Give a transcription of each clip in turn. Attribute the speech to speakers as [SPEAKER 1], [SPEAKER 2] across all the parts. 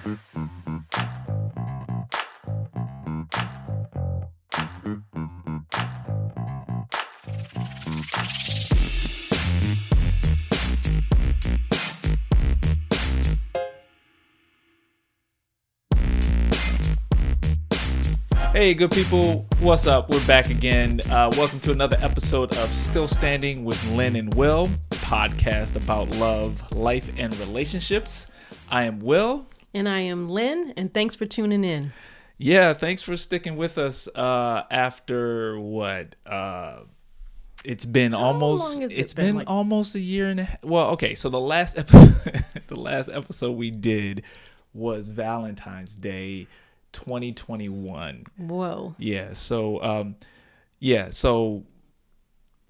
[SPEAKER 1] Hey, good people, what's up? We're back again. Uh, welcome to another episode of Still Standing with Lynn and Will, podcast about love, life, and relationships. I am Will.
[SPEAKER 2] And I am Lynn, and thanks for tuning in.
[SPEAKER 1] Yeah, thanks for sticking with us uh, after what? Uh, it's been
[SPEAKER 2] How
[SPEAKER 1] almost
[SPEAKER 2] it
[SPEAKER 1] it's
[SPEAKER 2] been,
[SPEAKER 1] been,
[SPEAKER 2] like-
[SPEAKER 1] almost a year and a half. Well, okay, so the last episode the last episode we did was Valentine's Day 2021.
[SPEAKER 2] Whoa.
[SPEAKER 1] Yeah. So, um, yeah. So,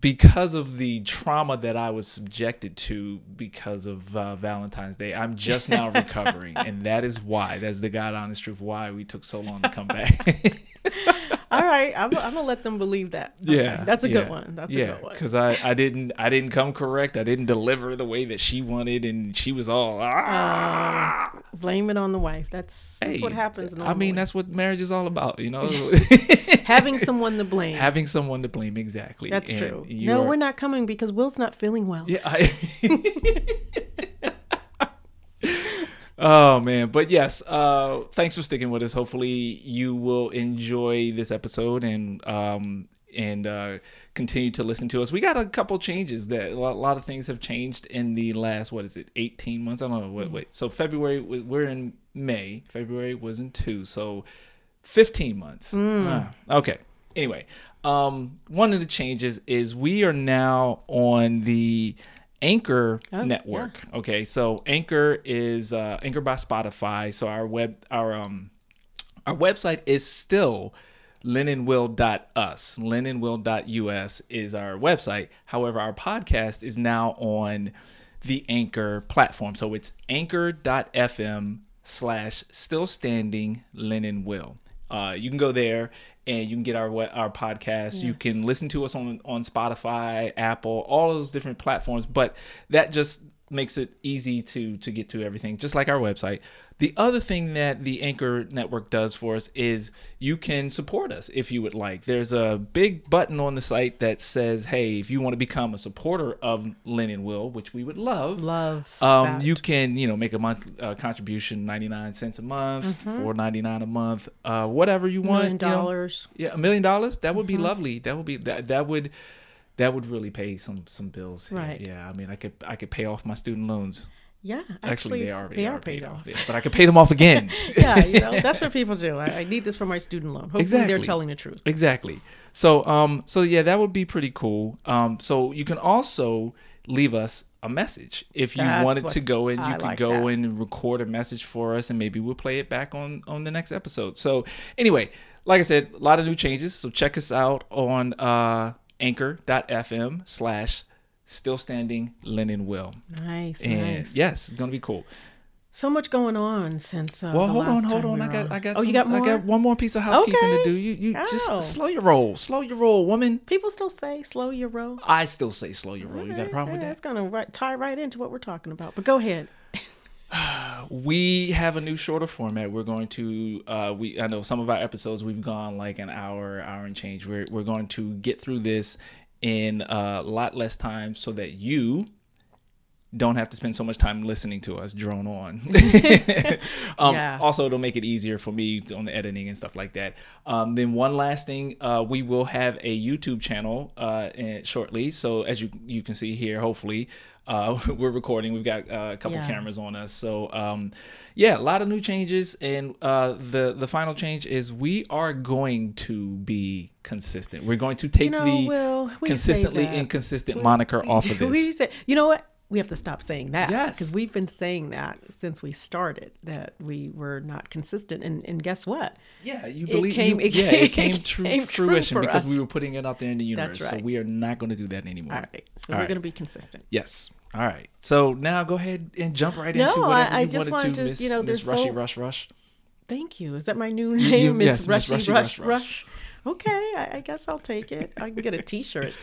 [SPEAKER 1] because of the trauma that I was subjected to because of uh, Valentine's Day, I'm just now recovering, and that is why. That's the God honest truth why we took so long to come back.
[SPEAKER 2] All right, I'm, I'm gonna let them believe that. Okay,
[SPEAKER 1] yeah,
[SPEAKER 2] that's a good one. That's
[SPEAKER 1] yeah,
[SPEAKER 2] a good one.
[SPEAKER 1] because I, I didn't I didn't come correct. I didn't deliver the way that she wanted, and she was all ah.
[SPEAKER 2] Blame it on the wife. That's that's
[SPEAKER 1] Hey,
[SPEAKER 2] what happens.
[SPEAKER 1] I mean, that's what marriage is all about, you know.
[SPEAKER 2] having someone to blame.
[SPEAKER 1] Having someone to blame, exactly.
[SPEAKER 2] that's
[SPEAKER 1] And
[SPEAKER 2] true. No,
[SPEAKER 1] are-
[SPEAKER 2] we're not coming because Will's not feeling well.
[SPEAKER 1] Yeah. I... oh man, but yes. Uh, thanks for sticking with us. Hopefully, you will enjoy this episode and um and uh, continue to listen to us. We got a couple changes that a lot, a lot of things have changed in the last what is it, eighteen months? I don't know.
[SPEAKER 2] Mm-hmm.
[SPEAKER 1] Wait, wait. So February we- we're in May. February was in two. So fifteen months.
[SPEAKER 2] Mm.
[SPEAKER 1] Ah, okay. Anyway, um, one of the changes is we are now on the Anchor
[SPEAKER 2] Oh,
[SPEAKER 1] network. Okay, so Anchor is uh, Anchor by Spotify. So our web our um our website is still linandwill.us. linandwill.us is our website. However, our podcast is now on the Anchor platform. So it's anchor.fm slash still standing Lynn and Will. Uh, you can go there and you can get our our podcast. You can listen to us on on Spotify, Apple, all those different platforms. But that just makes it easy to to get to everything, just like our website. The other thing that the Anchor Network does for us is you can support us if you would like. There's a big button on the site that says, "Hey, if you want to become a supporter of Lynn and Will, which we would love,
[SPEAKER 2] Love.
[SPEAKER 1] um, you can you know make a month uh, contribution, ninety nine cents a month, four ninety nine a month, uh, whatever you want.
[SPEAKER 2] million
[SPEAKER 1] you know.
[SPEAKER 2] dollars.
[SPEAKER 1] Yeah, a million dollars. That would be
[SPEAKER 2] Mm-hmm.
[SPEAKER 1] lovely. That would be that. That would that would really pay some some bills. here.
[SPEAKER 2] Right.
[SPEAKER 1] Yeah. I mean, I could I could pay off my student loans.
[SPEAKER 2] Yeah,
[SPEAKER 1] Actually,
[SPEAKER 2] actually,
[SPEAKER 1] they are
[SPEAKER 2] they are paid off.
[SPEAKER 1] yeah, but I could pay them off again.
[SPEAKER 2] yeah, you know that's what people do. I, I need this for my student loan. Hopefully, they're telling the truth.
[SPEAKER 1] Exactly. So um so yeah, that would be pretty cool. Um so you can also leave us a message if you
[SPEAKER 2] That's
[SPEAKER 1] wanted to go in you
[SPEAKER 2] I
[SPEAKER 1] could
[SPEAKER 2] like
[SPEAKER 1] go
[SPEAKER 2] that.
[SPEAKER 1] and record a message for us and maybe we'll play it back on on the next episode so anyway like i said a lot of new changes so check us out on uh anchor.fm slash still standing Lynn and will
[SPEAKER 2] Nice,
[SPEAKER 1] and
[SPEAKER 2] nice.
[SPEAKER 1] yes it's gonna be cool
[SPEAKER 2] So much going on since. Uh,
[SPEAKER 1] well, hold on, hold on. I got,
[SPEAKER 2] on.
[SPEAKER 1] I got.
[SPEAKER 2] Oh,
[SPEAKER 1] some,
[SPEAKER 2] you got more?
[SPEAKER 1] I got one more piece of housekeeping
[SPEAKER 2] Okay.
[SPEAKER 1] to do. You, you
[SPEAKER 2] Oh.
[SPEAKER 1] just slow your roll, slow your roll, woman.
[SPEAKER 2] People still say slow your roll.
[SPEAKER 1] I still say slow your roll. You got a problem with that?
[SPEAKER 2] That's gonna right, tie right into what we're talking about. But go ahead.
[SPEAKER 1] We have a new shorter format. We're going to. Uh, we I know some of our episodes we've gone like an hour, hour and change. We're we're going to get through this in a lot less time so that you don't have to spend so much time listening to us drone on. um,
[SPEAKER 2] Yeah.
[SPEAKER 1] Also, it'll make it easier for me on the editing and stuff like that. Um, then one last thing, uh, we will have a YouTube channel uh, in- shortly. So as you you can see here, hopefully. Uh, we're recording. We've got uh, a couple
[SPEAKER 2] Yeah.
[SPEAKER 1] cameras on us, so um, yeah, a lot of new changes. And uh, the the final change is we are going to be consistent. We're going to take
[SPEAKER 2] You know,
[SPEAKER 1] the
[SPEAKER 2] Will,
[SPEAKER 1] consistently inconsistent moniker off of this.
[SPEAKER 2] We say, you know what? We have to stop saying that.
[SPEAKER 1] Yes.
[SPEAKER 2] Because we've been saying that since we started that we were not consistent. And, and guess what?
[SPEAKER 1] Yeah, you
[SPEAKER 2] It
[SPEAKER 1] believe
[SPEAKER 2] came-
[SPEAKER 1] you,
[SPEAKER 2] it
[SPEAKER 1] yeah, it
[SPEAKER 2] came-
[SPEAKER 1] came to
[SPEAKER 2] came true
[SPEAKER 1] fruition
[SPEAKER 2] for
[SPEAKER 1] because we were putting it out there in the universe.
[SPEAKER 2] That's
[SPEAKER 1] So we are not going to do that anymore.
[SPEAKER 2] All right. So
[SPEAKER 1] All
[SPEAKER 2] we're
[SPEAKER 1] right.
[SPEAKER 2] going to be consistent.
[SPEAKER 1] Yes. All right. So now go ahead and jump right
[SPEAKER 2] No,
[SPEAKER 1] into
[SPEAKER 2] I-
[SPEAKER 1] whatever
[SPEAKER 2] I
[SPEAKER 1] you
[SPEAKER 2] just
[SPEAKER 1] wanted to, Miss,
[SPEAKER 2] you know,
[SPEAKER 1] Miss Rushy
[SPEAKER 2] so-
[SPEAKER 1] Rush Rush.
[SPEAKER 2] Thank you. Is that my new name? Miss
[SPEAKER 1] yes,
[SPEAKER 2] Rushy,
[SPEAKER 1] Rushy
[SPEAKER 2] Rush,
[SPEAKER 1] Rush
[SPEAKER 2] Rush.
[SPEAKER 1] Rush.
[SPEAKER 2] Okay. I, I guess I'll take it. I can get a t shirt.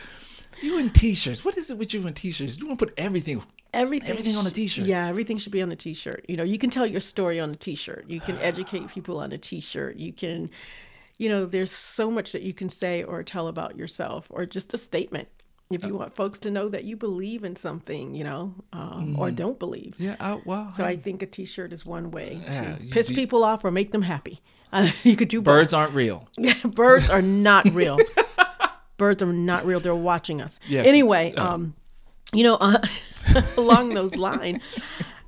[SPEAKER 1] You in t-shirts. What is it with you in t-shirts? You want to put everything
[SPEAKER 2] Everything,
[SPEAKER 1] Everything on a
[SPEAKER 2] sh-
[SPEAKER 1] t-shirt.
[SPEAKER 2] Yeah, everything should be on a t-shirt. You know, you can tell your story on a t-shirt. You can educate people on a t-shirt. You can, you know, there's so much that you can say or tell about yourself, or just a statement. If you want folks to know that you believe in something, you know, um, or don't believe.
[SPEAKER 1] Yeah. I, well,
[SPEAKER 2] So I think a t-shirt is one way to
[SPEAKER 1] Yeah,
[SPEAKER 2] piss people off or make them happy. Uh, you could do both.
[SPEAKER 1] birds aren't real.
[SPEAKER 2] Birds are not real. Birds are not real. They're watching us.
[SPEAKER 1] Yes.
[SPEAKER 2] Anyway,
[SPEAKER 1] Uh.
[SPEAKER 2] um, you know, uh, along those lines,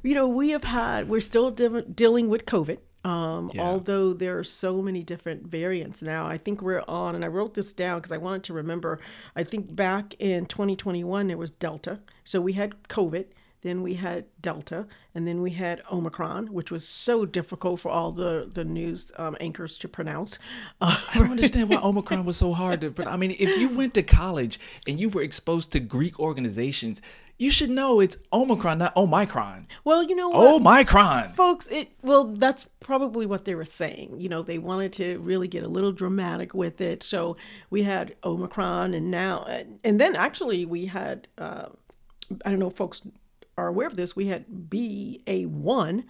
[SPEAKER 2] you know, we have had, we're still de- dealing with COVID. Um,
[SPEAKER 1] Yeah.
[SPEAKER 2] Although there are so many different variants now, I think we're on, and I wrote this down because I wanted to remember. I think back in 2021 there was Delta, so we had COVID, then we had Delta, and then we had Omicron, which was so difficult for all the the news um, anchors to pronounce. Uh,
[SPEAKER 1] I don't understand why Omicron was so hard to. But I mean, if you went to college and you were exposed to Greek organizations, you should know it's Omicron, not Omicron.
[SPEAKER 2] well, you know what?
[SPEAKER 1] Omicron.
[SPEAKER 2] folks it well that's probably what they were saying you know they wanted to really get a little dramatic with it so we had omicron and now and then actually we had uh, i don't know folks are aware of this we had ba1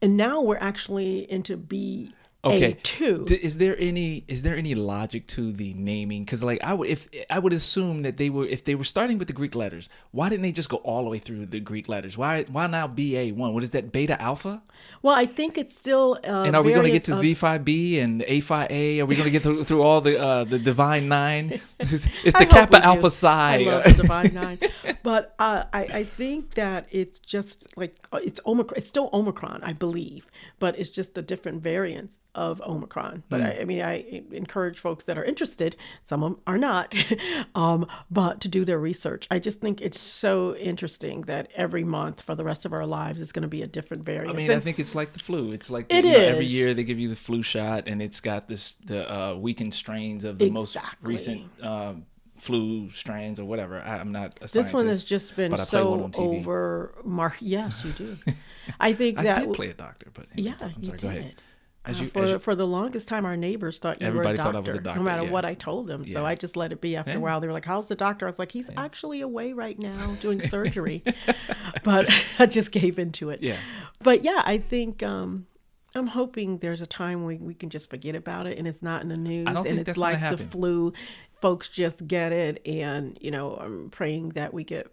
[SPEAKER 2] and now we're actually into ba2
[SPEAKER 1] Okay. D- Is there any is there any logic to the naming? Because like I would if I would assume that they were if they were starting with the Greek letters, why didn't they just go all the way through the Greek letters? Why why now BA one? What is that beta alpha?
[SPEAKER 2] well i think it's still uh,
[SPEAKER 1] And are we going to get to
[SPEAKER 2] of-
[SPEAKER 1] Z5B and A5A? Are we going to get through, through all the uh, the divine nine? It's, the Kappa. Alpha Psi.
[SPEAKER 2] I love the Divine Nine, but uh, I I think that it's just like it's Omicron. It's still Omicron, I believe, but it's just a different variant of Omicron. But
[SPEAKER 1] Hmm.
[SPEAKER 2] I, I mean, I encourage folks that are interested. Some of them are not, um, but to do their research. I just think it's so interesting that every month for the rest of our lives is going to be a different variant.
[SPEAKER 1] I mean, I think it's like the flu. It's like the,
[SPEAKER 2] It
[SPEAKER 1] you know, every year they give you the flu shot, and it's got this the uh, weakened strains of the most recent um, flu strains or whatever. I, I'm not a
[SPEAKER 2] this one has just been
[SPEAKER 1] but I play one
[SPEAKER 2] so
[SPEAKER 1] on
[SPEAKER 2] over. Mark, yes, you do. I think that I
[SPEAKER 1] did play a doctor, but anyway,
[SPEAKER 2] Yeah,
[SPEAKER 1] I'm
[SPEAKER 2] you
[SPEAKER 1] sorry.
[SPEAKER 2] did.
[SPEAKER 1] Go ahead. As
[SPEAKER 2] Uh, for
[SPEAKER 1] as you-
[SPEAKER 2] for the longest time, our neighbors thought you were a
[SPEAKER 1] thought
[SPEAKER 2] doctor,
[SPEAKER 1] I was a doctor,
[SPEAKER 2] no matter
[SPEAKER 1] yeah.
[SPEAKER 2] what I told them. So
[SPEAKER 1] Yeah.
[SPEAKER 2] I just let it be. After a while, they were like, "How's the doctor?" I was like, "He's actually away right now doing surgery," but I just gave into it.
[SPEAKER 1] Yeah.
[SPEAKER 2] But yeah, I think um, I'm hoping there's a time when we can just forget about it and it's not in the news and it's like the flu. Folks just get it, and you know, I'm praying that we get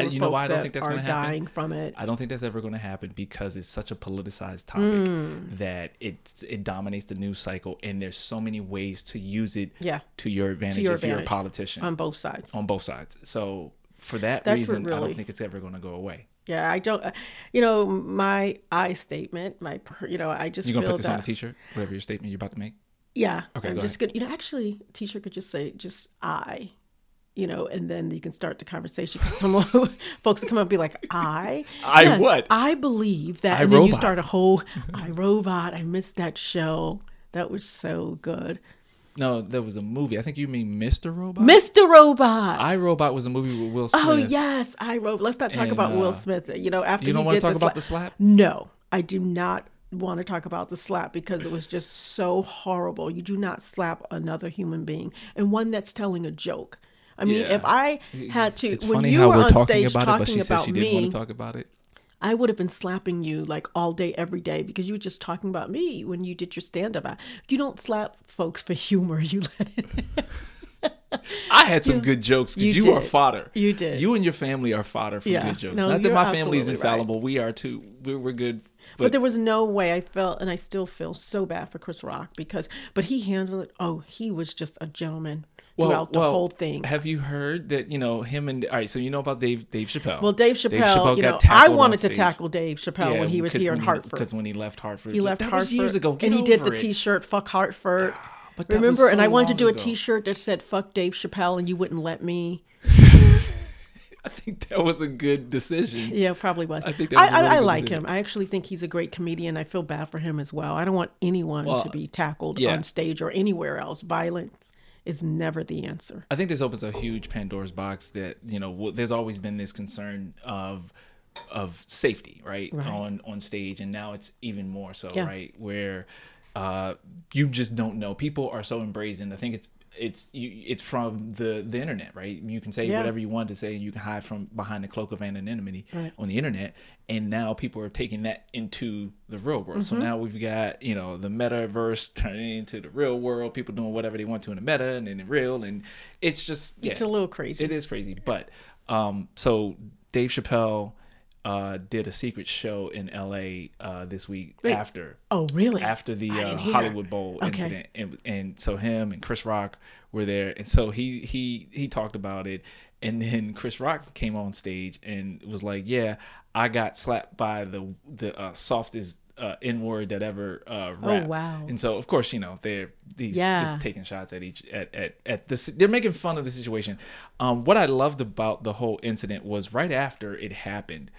[SPEAKER 2] fewer
[SPEAKER 1] you know why I don't think that's
[SPEAKER 2] are
[SPEAKER 1] gonna happen?
[SPEAKER 2] dying from it.
[SPEAKER 1] I don't think that's ever going to happen because it's such a politicized topic
[SPEAKER 2] Hmm.
[SPEAKER 1] that it it dominates the news cycle, and there's so many ways to use it
[SPEAKER 2] Yeah.
[SPEAKER 1] to your advantage
[SPEAKER 2] your
[SPEAKER 1] if you're a politician
[SPEAKER 2] on both sides.
[SPEAKER 1] on both sides. So for that
[SPEAKER 2] That's
[SPEAKER 1] reason, I don't think it's ever going to go away.
[SPEAKER 2] Yeah, I don't. uh, You know, my I statement, my you know, I just
[SPEAKER 1] You gonna
[SPEAKER 2] feel
[SPEAKER 1] put this
[SPEAKER 2] that.
[SPEAKER 1] on a T-shirt, whatever your statement you're about to make?
[SPEAKER 2] yeah,
[SPEAKER 1] Okay,
[SPEAKER 2] I'm
[SPEAKER 1] go
[SPEAKER 2] just gonna. You know, actually, teacher could just say just I, you know, and then you can start the conversation. 'Cause Someone, folks will come up and be like, I,
[SPEAKER 1] I what?
[SPEAKER 2] I believe that,
[SPEAKER 1] I
[SPEAKER 2] and then you start a whole I robot. I missed that show. That was so good,
[SPEAKER 1] No, there was a movie. I think you mean Mr. Robot.
[SPEAKER 2] Mr. Robot.
[SPEAKER 1] I Robot was a movie with Will Smith.
[SPEAKER 2] Oh yes, I wrote. Let's not talk
[SPEAKER 1] And,
[SPEAKER 2] about
[SPEAKER 1] uh,
[SPEAKER 2] Will Smith. You know, after
[SPEAKER 1] You don't want to talk
[SPEAKER 2] the
[SPEAKER 1] about the slap?
[SPEAKER 2] No, I do not want to talk about the slap because it was just so horrible. You do not slap another human being and one that's telling a joke. I mean,
[SPEAKER 1] Yeah.
[SPEAKER 2] if I had to,
[SPEAKER 1] It's
[SPEAKER 2] when you were on stage
[SPEAKER 1] about
[SPEAKER 2] talking
[SPEAKER 1] but she said
[SPEAKER 2] about
[SPEAKER 1] she didn't
[SPEAKER 2] me,
[SPEAKER 1] want to talk about it.
[SPEAKER 2] I would have been slapping you like all day, every day because you were just talking about me when you did your stand up. You don't slap folks for humor. You let it.
[SPEAKER 1] I had some good jokes because you, are
[SPEAKER 2] did.
[SPEAKER 1] fodder.
[SPEAKER 2] You did.
[SPEAKER 1] You and your family are fodder for
[SPEAKER 2] Yeah.
[SPEAKER 1] good jokes.
[SPEAKER 2] No,
[SPEAKER 1] Not that my family is
[SPEAKER 2] absolutely right.
[SPEAKER 1] infallible. We are too. We're, we're good.
[SPEAKER 2] But,
[SPEAKER 1] But,
[SPEAKER 2] there was no way I felt, and I still feel so bad for Chris Rock because, but he handled it. Oh, he was just a gentleman throughout the whole thing.
[SPEAKER 1] Have you heard that you know him and all right? So you know about Dave Dave Chappelle.
[SPEAKER 2] Well, Dave Chappelle, you know, I wanted to tackle Dave Chappelle
[SPEAKER 1] Yeah,
[SPEAKER 2] when he was here in
[SPEAKER 1] when
[SPEAKER 2] Hartford.
[SPEAKER 1] Because when he left Hartford,
[SPEAKER 2] he left Hartford
[SPEAKER 1] years ago. Get
[SPEAKER 2] and he did the
[SPEAKER 1] it.
[SPEAKER 2] T-shirt "Fuck Hartford."
[SPEAKER 1] Ah, but that was
[SPEAKER 2] Remember? and I wanted to do a
[SPEAKER 1] ago.
[SPEAKER 2] T-shirt that said "Fuck Dave Chappelle," and you wouldn't let me.
[SPEAKER 1] I think that was a good decision.
[SPEAKER 2] Yeah, probably was.
[SPEAKER 1] I think that a
[SPEAKER 2] I,
[SPEAKER 1] really
[SPEAKER 2] I
[SPEAKER 1] good
[SPEAKER 2] like
[SPEAKER 1] decision.
[SPEAKER 2] him. I actually think he's a great comedian. I feel bad for him as well. I don't want anyone
[SPEAKER 1] Well,
[SPEAKER 2] to be tackled
[SPEAKER 1] yeah.
[SPEAKER 2] on stage or anywhere else. Violence is never the answer.
[SPEAKER 1] I think this opens a huge Pandora's box that you know w- there's always been this concern of of safety, right,
[SPEAKER 2] Right.
[SPEAKER 1] on on stage, and now it's even more so,
[SPEAKER 2] Yeah.
[SPEAKER 1] right, where uh, you just don't know. People are so embraced. I think it's it's you, it's from the the internet, right? You can say
[SPEAKER 2] Yeah.
[SPEAKER 1] whatever you want to say, and you can hide from behind the cloak of anonymity
[SPEAKER 2] Right.
[SPEAKER 1] on the internet. And now people are taking that into the real world. So now we've got you know the metaverse turning into the real world. People doing whatever they want to in the meta and in the real, and it's just yeah,
[SPEAKER 2] It's a little crazy.
[SPEAKER 1] it is crazy. But um, so Dave Chappelle uh did a secret show in L.A. uh this week
[SPEAKER 2] Wait.
[SPEAKER 1] after
[SPEAKER 2] oh, really?
[SPEAKER 1] after the uh. Hollywood Bowl
[SPEAKER 2] Okay.
[SPEAKER 1] incident, and, and so him and Chris Rock were there, and so he he he talked about it, and then Chris Rock came on stage and was like, "Yeah, I got slapped by the the uh, softest." Uh, N word that ever uh, rap.
[SPEAKER 2] Oh, wow.
[SPEAKER 1] And so, of course, you know they're these
[SPEAKER 2] Yeah.
[SPEAKER 1] just taking shots at each at at at this. They're making fun of the situation. Um, what I loved about the whole incident was right after it happened,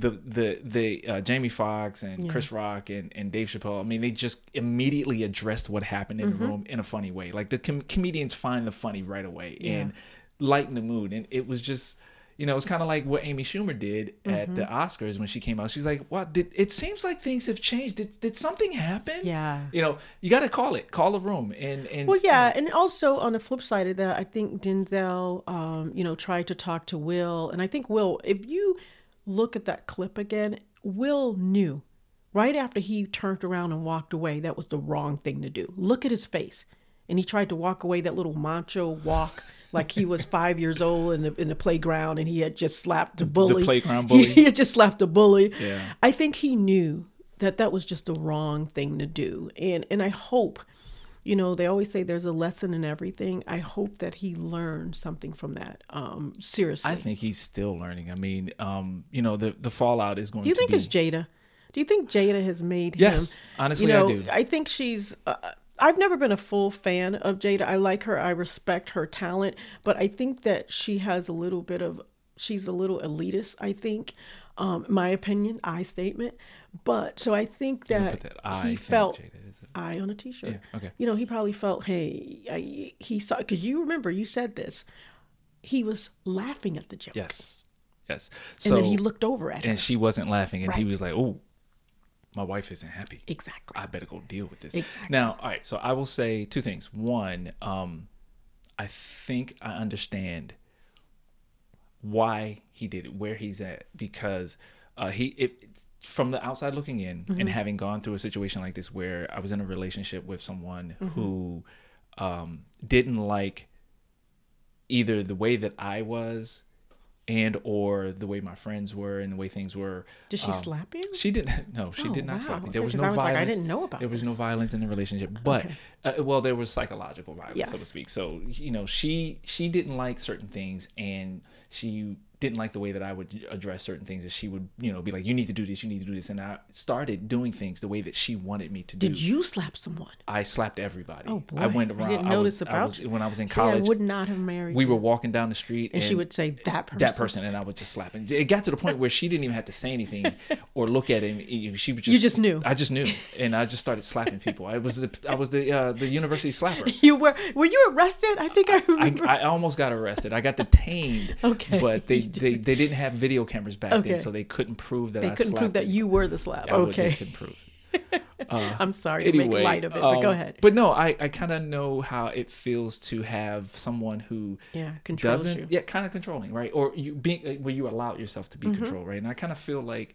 [SPEAKER 1] the the the uh, Jamie Foxx and Chris Rock and, and Dave Chappelle. I mean, they just immediately addressed what happened in
[SPEAKER 2] Mm-hmm.
[SPEAKER 1] the room in a funny way. Like the com- comedians find the funny right away and lighten the mood. And it was just. You know, it's kind of like what Amy Schumer did at
[SPEAKER 2] Mm-hmm.
[SPEAKER 1] the Oscars when she came out. She's like, "What? Did it seems like things have changed? Did, did something happen?"
[SPEAKER 2] Yeah.
[SPEAKER 1] You know, you got to call it, call the room, and and
[SPEAKER 2] Well, yeah, and also on the flip side of that, I think Denzel, um, you know, tried to talk to Will, and I think Will, if you look at that clip again, Will knew right after he turned around and walked away that was the wrong thing to do. Look at his face, and he tried to walk away that little macho walk. Like he was five years old in the in the playground, and he had just slapped the bully.
[SPEAKER 1] The
[SPEAKER 2] playground
[SPEAKER 1] bully.
[SPEAKER 2] He, had just slapped the bully.
[SPEAKER 1] Yeah.
[SPEAKER 2] I think he knew that that was just the wrong thing to do, and and I hope you know they always say there's a lesson in everything i hope that he learned something from that um seriously
[SPEAKER 1] I think he's still learning. I mean, um, you know, the the fallout is going.
[SPEAKER 2] do you think
[SPEAKER 1] be,
[SPEAKER 2] it's jada do you think jada has made
[SPEAKER 1] Yes,
[SPEAKER 2] him
[SPEAKER 1] honestly,
[SPEAKER 2] you
[SPEAKER 1] I do.
[SPEAKER 2] i think she's uh, i've never been a full fan of jada i like her i respect her talent but i think that she has a little bit of she's a little elitist i think um my opinion i statement but so i think that,
[SPEAKER 1] that I
[SPEAKER 2] he felt
[SPEAKER 1] Jada,
[SPEAKER 2] eye on a t-shirt.
[SPEAKER 1] Yeah, okay.
[SPEAKER 2] You know, he probably felt, hey, I, he saw because you remember you said this. He was laughing at the joke.
[SPEAKER 1] Yes, yes.
[SPEAKER 2] And
[SPEAKER 1] So
[SPEAKER 2] then he looked over at her.
[SPEAKER 1] and she wasn't laughing, and he was like, "Oh, my wife isn't happy.
[SPEAKER 2] Exactly.
[SPEAKER 1] I better go deal with this."
[SPEAKER 2] Exactly.
[SPEAKER 1] Now, all right. So I will say two things. One, um, I think I understand why he did it, where he's at, because uh, he it from the outside looking in
[SPEAKER 2] Mm-hmm.
[SPEAKER 1] and having gone through a situation like this where I was in a relationship with someone
[SPEAKER 2] Mm-hmm.
[SPEAKER 1] who um, didn't like either the way that I was and or the way my friends were and the way things were.
[SPEAKER 2] Did she
[SPEAKER 1] um,
[SPEAKER 2] slap you?
[SPEAKER 1] She didn't. No, she
[SPEAKER 2] Oh,
[SPEAKER 1] did not slap me. There
[SPEAKER 2] Okay,
[SPEAKER 1] was no
[SPEAKER 2] I was like, I didn't know about
[SPEAKER 1] There was no violence in the relationship, but
[SPEAKER 2] Okay.
[SPEAKER 1] uh, well, there was psychological violence, so to speak. So you know, she she didn't like certain things, and she didn't like the way that I would address certain things. That she would, you know, be like, "You need to do this. You need to do this," and I started doing things the way that she wanted me to do.
[SPEAKER 2] Did you slap someone?
[SPEAKER 1] I slapped everybody.
[SPEAKER 2] Oh boy.
[SPEAKER 1] I went around.
[SPEAKER 2] didn't
[SPEAKER 1] I
[SPEAKER 2] notice
[SPEAKER 1] was, I
[SPEAKER 2] about
[SPEAKER 1] was-
[SPEAKER 2] you.
[SPEAKER 1] when I was in
[SPEAKER 2] See,
[SPEAKER 1] college.
[SPEAKER 2] I would not have married
[SPEAKER 1] we were walking down the street,
[SPEAKER 2] and she would say that person.
[SPEAKER 1] that person, and I would just slap it. It got to the point where she didn't even have to say anything or look at him. You- She would just
[SPEAKER 2] You just knew.
[SPEAKER 1] I just knew, and I just started slapping people. I was the I was the uh, the university slapper.
[SPEAKER 2] You were were you arrested? I think I
[SPEAKER 1] I,
[SPEAKER 2] remember.
[SPEAKER 1] I almost got arrested. I got detained.
[SPEAKER 2] Okay.
[SPEAKER 1] But they, they, they didn't have video cameras back
[SPEAKER 2] Okay.
[SPEAKER 1] then, so they couldn't prove that
[SPEAKER 2] they
[SPEAKER 1] I
[SPEAKER 2] couldn't prove that
[SPEAKER 1] them.
[SPEAKER 2] you were the slap.
[SPEAKER 1] I they
[SPEAKER 2] okay.
[SPEAKER 1] couldn't prove.
[SPEAKER 2] I'm sorry to make light of it, but go
[SPEAKER 1] um,
[SPEAKER 2] ahead.
[SPEAKER 1] But no, I, I kind of know how it feels to have someone who
[SPEAKER 2] Yeah, controls
[SPEAKER 1] doesn't,
[SPEAKER 2] you.
[SPEAKER 1] yeah, kind of controlling, right? Or you being uh, where you allow yourself to be
[SPEAKER 2] Mm-hmm.
[SPEAKER 1] controlled, right? And I kind of feel like,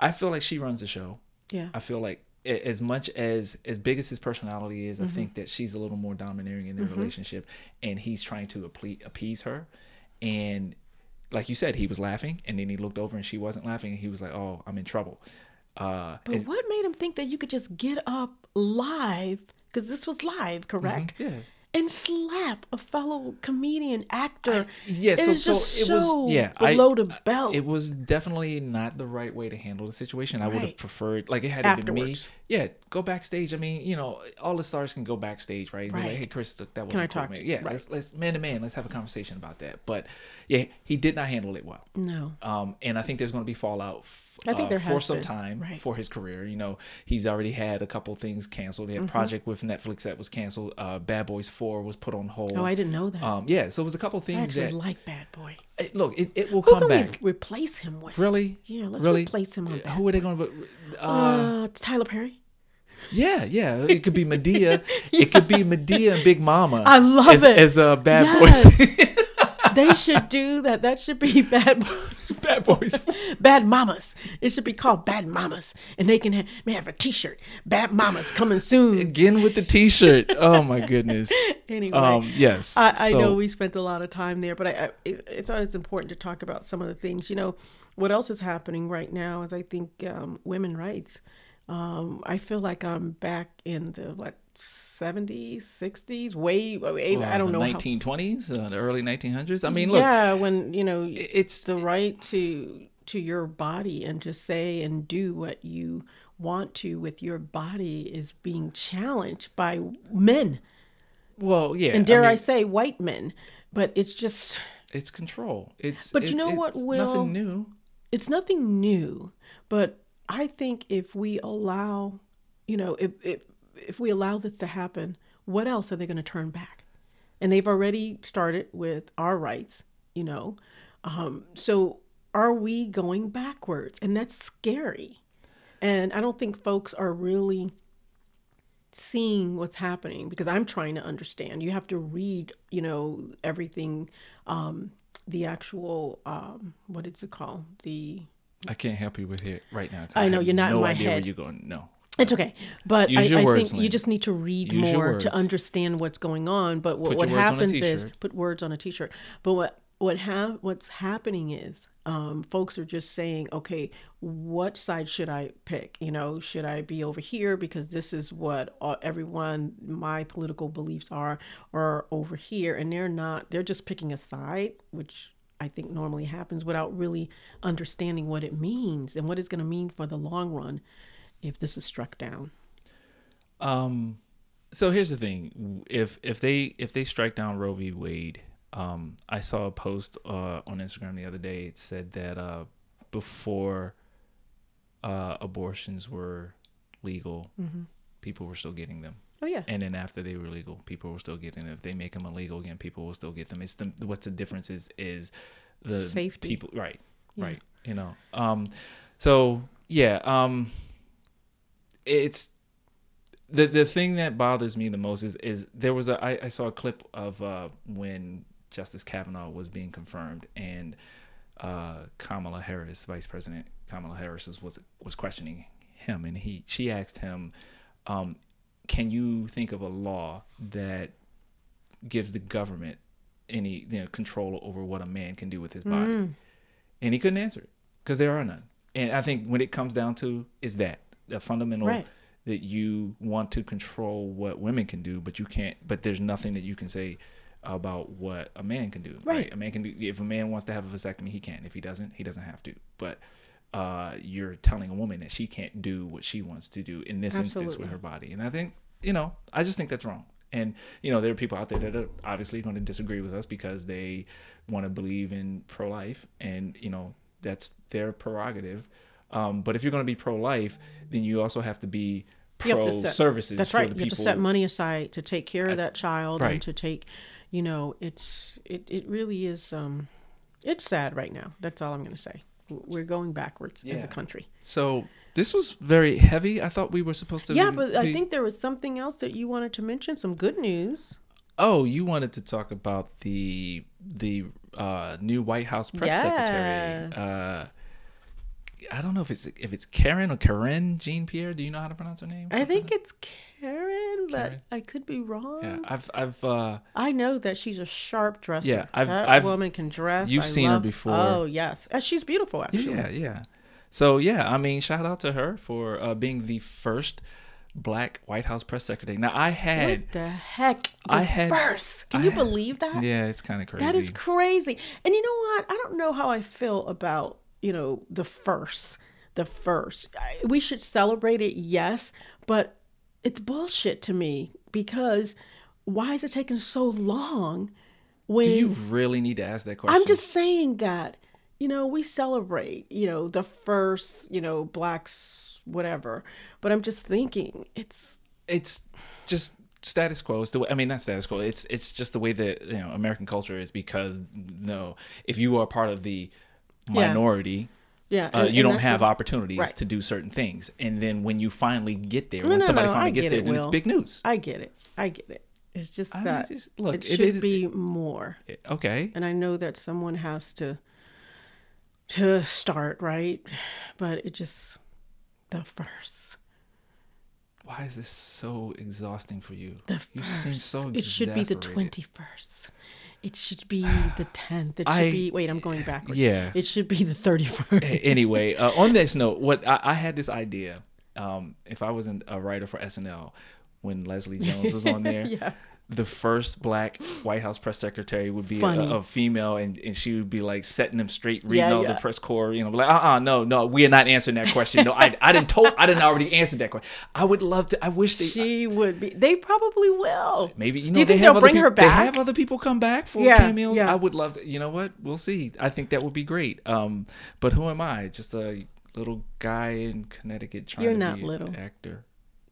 [SPEAKER 1] I feel like she runs the show.
[SPEAKER 2] yeah.
[SPEAKER 1] I feel like as much as as big as his personality is,
[SPEAKER 2] Mm-hmm.
[SPEAKER 1] I think that she's a little more domineering in their relationship, and he's trying to appe- appease her. And like you said, he was laughing, and then he looked over and she wasn't laughing, and he was like, "Oh, I'm in trouble." Uh,
[SPEAKER 2] But what made him think that you could just get up live? Because this was live, correct?
[SPEAKER 1] yeah.
[SPEAKER 2] And slap a fellow comedian actor.
[SPEAKER 1] Yeah,
[SPEAKER 2] it
[SPEAKER 1] so
[SPEAKER 2] was
[SPEAKER 1] so
[SPEAKER 2] just
[SPEAKER 1] it
[SPEAKER 2] so
[SPEAKER 1] was yeah I-
[SPEAKER 2] below the belt.
[SPEAKER 1] It was definitely not the right way to handle the situation. I would have preferred like it had it been me. Yeah, go backstage. I mean, you know, all the stars can go backstage, right? And be
[SPEAKER 2] Right.
[SPEAKER 1] like, hey, Chris, that wasn't cool,
[SPEAKER 2] talk
[SPEAKER 1] man.
[SPEAKER 2] to-
[SPEAKER 1] Yeah,
[SPEAKER 2] right.
[SPEAKER 1] let's let's man to man, let's have a conversation about that. But yeah, he did not handle it well.
[SPEAKER 2] no.
[SPEAKER 1] Um, and I think there's going to be fallout
[SPEAKER 2] I think
[SPEAKER 1] uh,
[SPEAKER 2] there
[SPEAKER 1] for some
[SPEAKER 2] been.
[SPEAKER 1] time
[SPEAKER 2] Right.
[SPEAKER 1] for his career. You know, he's already had a couple things canceled.
[SPEAKER 2] Mm-hmm.
[SPEAKER 1] He had a project with Netflix that was canceled. Uh, Bad Boys Four was put on hold.
[SPEAKER 2] Oh, I didn't know that.
[SPEAKER 1] Um, yeah, so it was a couple
[SPEAKER 2] I
[SPEAKER 1] things
[SPEAKER 2] actually
[SPEAKER 1] that
[SPEAKER 2] like Bad Boy.
[SPEAKER 1] eh, look, it, it will
[SPEAKER 2] Who
[SPEAKER 1] come back.
[SPEAKER 2] we replace him with?
[SPEAKER 1] Really?
[SPEAKER 2] Yeah, let's
[SPEAKER 1] really?
[SPEAKER 2] replace him on
[SPEAKER 1] Uh,
[SPEAKER 2] Bad
[SPEAKER 1] Who are they going to? Uh,
[SPEAKER 2] Uh, Tyler Perry.
[SPEAKER 1] Yeah, yeah. It could be Madea. It could be Madea and Big Mama.
[SPEAKER 2] I love
[SPEAKER 1] as,
[SPEAKER 2] it.
[SPEAKER 1] as uh, bad
[SPEAKER 2] Yes.
[SPEAKER 1] boys.
[SPEAKER 2] they should do that. That should be bad. Boys.
[SPEAKER 1] Bad boys.
[SPEAKER 2] Bad mamas. It should be called Bad Mamas, and they can have, may have a T-shirt. Bad Mamas coming soon.
[SPEAKER 1] Again with the T-shirt. Oh my goodness.
[SPEAKER 2] Anyway,
[SPEAKER 1] Um. Yes.
[SPEAKER 2] I, I
[SPEAKER 1] So-
[SPEAKER 2] know we spent a lot of time there, but I, I, I thought it's important to talk about some of the things. You know, what else is happening right now is I think um, women rights. Um, I feel like I'm back in the what 70s, 60s, way, way I don't know. how-
[SPEAKER 1] 1920s, uh, the early 1900s. I mean, look,
[SPEAKER 2] yeah, when you know
[SPEAKER 1] it's
[SPEAKER 2] the right to to your body and to say and do what you want to with your body is being challenged by men
[SPEAKER 1] well, yeah.
[SPEAKER 2] and dare I,
[SPEAKER 1] mean,
[SPEAKER 2] say white men but it's just
[SPEAKER 1] it's control. It's
[SPEAKER 2] But you
[SPEAKER 1] it-
[SPEAKER 2] know what, Will?
[SPEAKER 1] Nothing new.
[SPEAKER 2] it's nothing new but i think if we allow you know if if if we allow this to happen what else are they going to turn back and they've already started with our rights you know um, so are we going backwards and that's scary and i don't think folks are really seeing what's happening because i'm trying to understand you have to read you know everything um, the actual um, what is it called the
[SPEAKER 1] I can't help you with it right now.
[SPEAKER 2] I know, you're not in
[SPEAKER 1] no
[SPEAKER 2] my
[SPEAKER 1] idea
[SPEAKER 2] head.
[SPEAKER 1] where you're going. No.
[SPEAKER 2] It's okay, but I, I
[SPEAKER 1] words,
[SPEAKER 2] think you just need to read
[SPEAKER 1] Use
[SPEAKER 2] more to understand what's going on. But what, what
[SPEAKER 1] your words on a
[SPEAKER 2] happens is put words on a T-shirt. But what what ha- what's happening is um, folks are just saying, okay, what side should I pick? You know, should I be over here because this is what uh, everyone my political beliefs are, or over here, and they're not. They're just picking a side, which I think normally happens without really understanding what it means and what it's going to mean for the long run if this is struck down.
[SPEAKER 1] Um, so here's the thing: if if they if they strike down Roe v. Wade, um, I saw a post uh, on Instagram the other day. It said that uh, before uh, abortions were legal, people were still getting them,
[SPEAKER 2] Oh yeah.
[SPEAKER 1] and then after they were legal, people were still getting them. If they make them illegal again, people will still get them. It's the what's the difference is is the
[SPEAKER 2] Safety.
[SPEAKER 1] people right
[SPEAKER 2] Yeah.
[SPEAKER 1] right you know um so yeah um it's the the thing that bothers me the most is is there was a I, I saw a clip of uh when Justice Kavanaugh was being confirmed and uh Kamala Harris Vice President Kamala Harris was was, questioning him and he she asked him um can you think of a law that gives the government any you know control over what a man can do with his body
[SPEAKER 2] Mm.
[SPEAKER 1] and he couldn't answer it because there are none. And I think when it comes down to is that the fundamental
[SPEAKER 2] Right.
[SPEAKER 1] that you want to control what women can do, but you can't. But there's nothing that you can say about what a man can do.
[SPEAKER 2] Right.
[SPEAKER 1] A man can do if a man wants to have a vasectomy, he can. If he doesn't, he doesn't have to. But uh, you're telling a woman that she can't do what she wants to do in this instance with her body. And I think you know, I just think that's wrong. And you know, there are people out there that are obviously going to disagree with us because they want to believe in pro-life, and you know, that's their prerogative. Um, but if you're going to be pro-life, then you also have to be
[SPEAKER 2] You to set-
[SPEAKER 1] pro-services.
[SPEAKER 2] That's
[SPEAKER 1] for
[SPEAKER 2] right.
[SPEAKER 1] the
[SPEAKER 2] You have
[SPEAKER 1] people.
[SPEAKER 2] to set money aside to take care of
[SPEAKER 1] That's-
[SPEAKER 2] that child
[SPEAKER 1] right.
[SPEAKER 2] and to take, you know, it's it, it really is um it's sad right now. That's all I'm going to say. We're going backwards as a country.
[SPEAKER 1] So this was very heavy. I thought we were supposed to.
[SPEAKER 2] Yeah,
[SPEAKER 1] be-
[SPEAKER 2] but I
[SPEAKER 1] be-
[SPEAKER 2] think there was something else that you wanted to mention, some good news.
[SPEAKER 1] Oh, you wanted to talk about the the uh, new White House press secretary.
[SPEAKER 2] Yes.
[SPEAKER 1] Uh, I don't know if it's if it's Karen or Karen Jean Pierre. Do you know how to pronounce her name?
[SPEAKER 2] I think it's Karen, but
[SPEAKER 1] Karen.
[SPEAKER 2] I could be wrong.
[SPEAKER 1] Yeah, I've I've uh,
[SPEAKER 2] I know that she's a sharp dresser.
[SPEAKER 1] Yeah, I've-
[SPEAKER 2] that
[SPEAKER 1] I've-
[SPEAKER 2] woman can dress.
[SPEAKER 1] you've
[SPEAKER 2] I
[SPEAKER 1] seen her before.
[SPEAKER 2] Oh yes, Uh, she's beautiful actually.
[SPEAKER 1] yeah yeah. So yeah, I mean, shout out to her for uh, being the first Black White House press secretary. Now I had
[SPEAKER 2] What the heck? The
[SPEAKER 1] I had-
[SPEAKER 2] first. Can
[SPEAKER 1] I
[SPEAKER 2] you
[SPEAKER 1] had-
[SPEAKER 2] believe that?
[SPEAKER 1] yeah, it's kind of crazy.
[SPEAKER 2] That is crazy. And you know what? I don't know how I feel about, you know, the first. The first. We should celebrate it, yes, but it's bullshit to me because why is it taking so long when
[SPEAKER 1] Do you really need to ask that question?
[SPEAKER 2] I'm just saying that, you know, we celebrate, you know, the first, you know, blacks, whatever. But I'm just thinking it's
[SPEAKER 1] it's just status quo. It's the way, I mean, not status quo. It's it's just the way that you know American culture is because no, if you are part of the minority.
[SPEAKER 2] Yeah.
[SPEAKER 1] yeah.
[SPEAKER 2] Uh,
[SPEAKER 1] you don't have opportunities
[SPEAKER 2] right.
[SPEAKER 1] to do certain things. And then when you finally get there,
[SPEAKER 2] no,
[SPEAKER 1] when
[SPEAKER 2] no,
[SPEAKER 1] somebody
[SPEAKER 2] no,
[SPEAKER 1] finally
[SPEAKER 2] I
[SPEAKER 1] gets there,
[SPEAKER 2] it,
[SPEAKER 1] it's big news.
[SPEAKER 2] I get it. I get it. It's just
[SPEAKER 1] I
[SPEAKER 2] that mean,
[SPEAKER 1] just, look,
[SPEAKER 2] it,
[SPEAKER 1] it
[SPEAKER 2] should
[SPEAKER 1] is,
[SPEAKER 2] be more.
[SPEAKER 1] It, okay.
[SPEAKER 2] And I know that someone has to to start, right? But it just the first.
[SPEAKER 1] Why is this so exhausting for you?
[SPEAKER 2] The first.
[SPEAKER 1] You seem so
[SPEAKER 2] It should be the 21st. It should be the tenth. It should
[SPEAKER 1] I-
[SPEAKER 2] be wait, I'm going backwards.
[SPEAKER 1] Yeah.
[SPEAKER 2] It should be the thirty first.
[SPEAKER 1] Anyway, uh, on this note, what I, I had this idea. Um, if I wasn't a writer for SNL, when Leslie Jones was on there,
[SPEAKER 2] Yeah.
[SPEAKER 1] The first black White House press secretary would be a, a female, and, and she would be like setting them straight, reading
[SPEAKER 2] Yeah,
[SPEAKER 1] all
[SPEAKER 2] yeah.
[SPEAKER 1] the press corps, you know, like, uh, uh no, no, we are not answering that question. No, I, I didn't told, I didn't already answer that question. I would love to. I wish they.
[SPEAKER 2] She would be they probably will.
[SPEAKER 1] Maybe you know
[SPEAKER 2] Do you
[SPEAKER 1] they
[SPEAKER 2] think
[SPEAKER 1] have
[SPEAKER 2] they'll bring
[SPEAKER 1] peop-
[SPEAKER 2] her
[SPEAKER 1] They
[SPEAKER 2] back?
[SPEAKER 1] have other people come back for
[SPEAKER 2] Yeah,
[SPEAKER 1] cameos.
[SPEAKER 2] yeah.
[SPEAKER 1] I would love to. You know what? We'll see. I think that would be great. Um, but who am I? Just a little guy in Connecticut trying
[SPEAKER 2] You're
[SPEAKER 1] to
[SPEAKER 2] not
[SPEAKER 1] be
[SPEAKER 2] little.
[SPEAKER 1] an actor,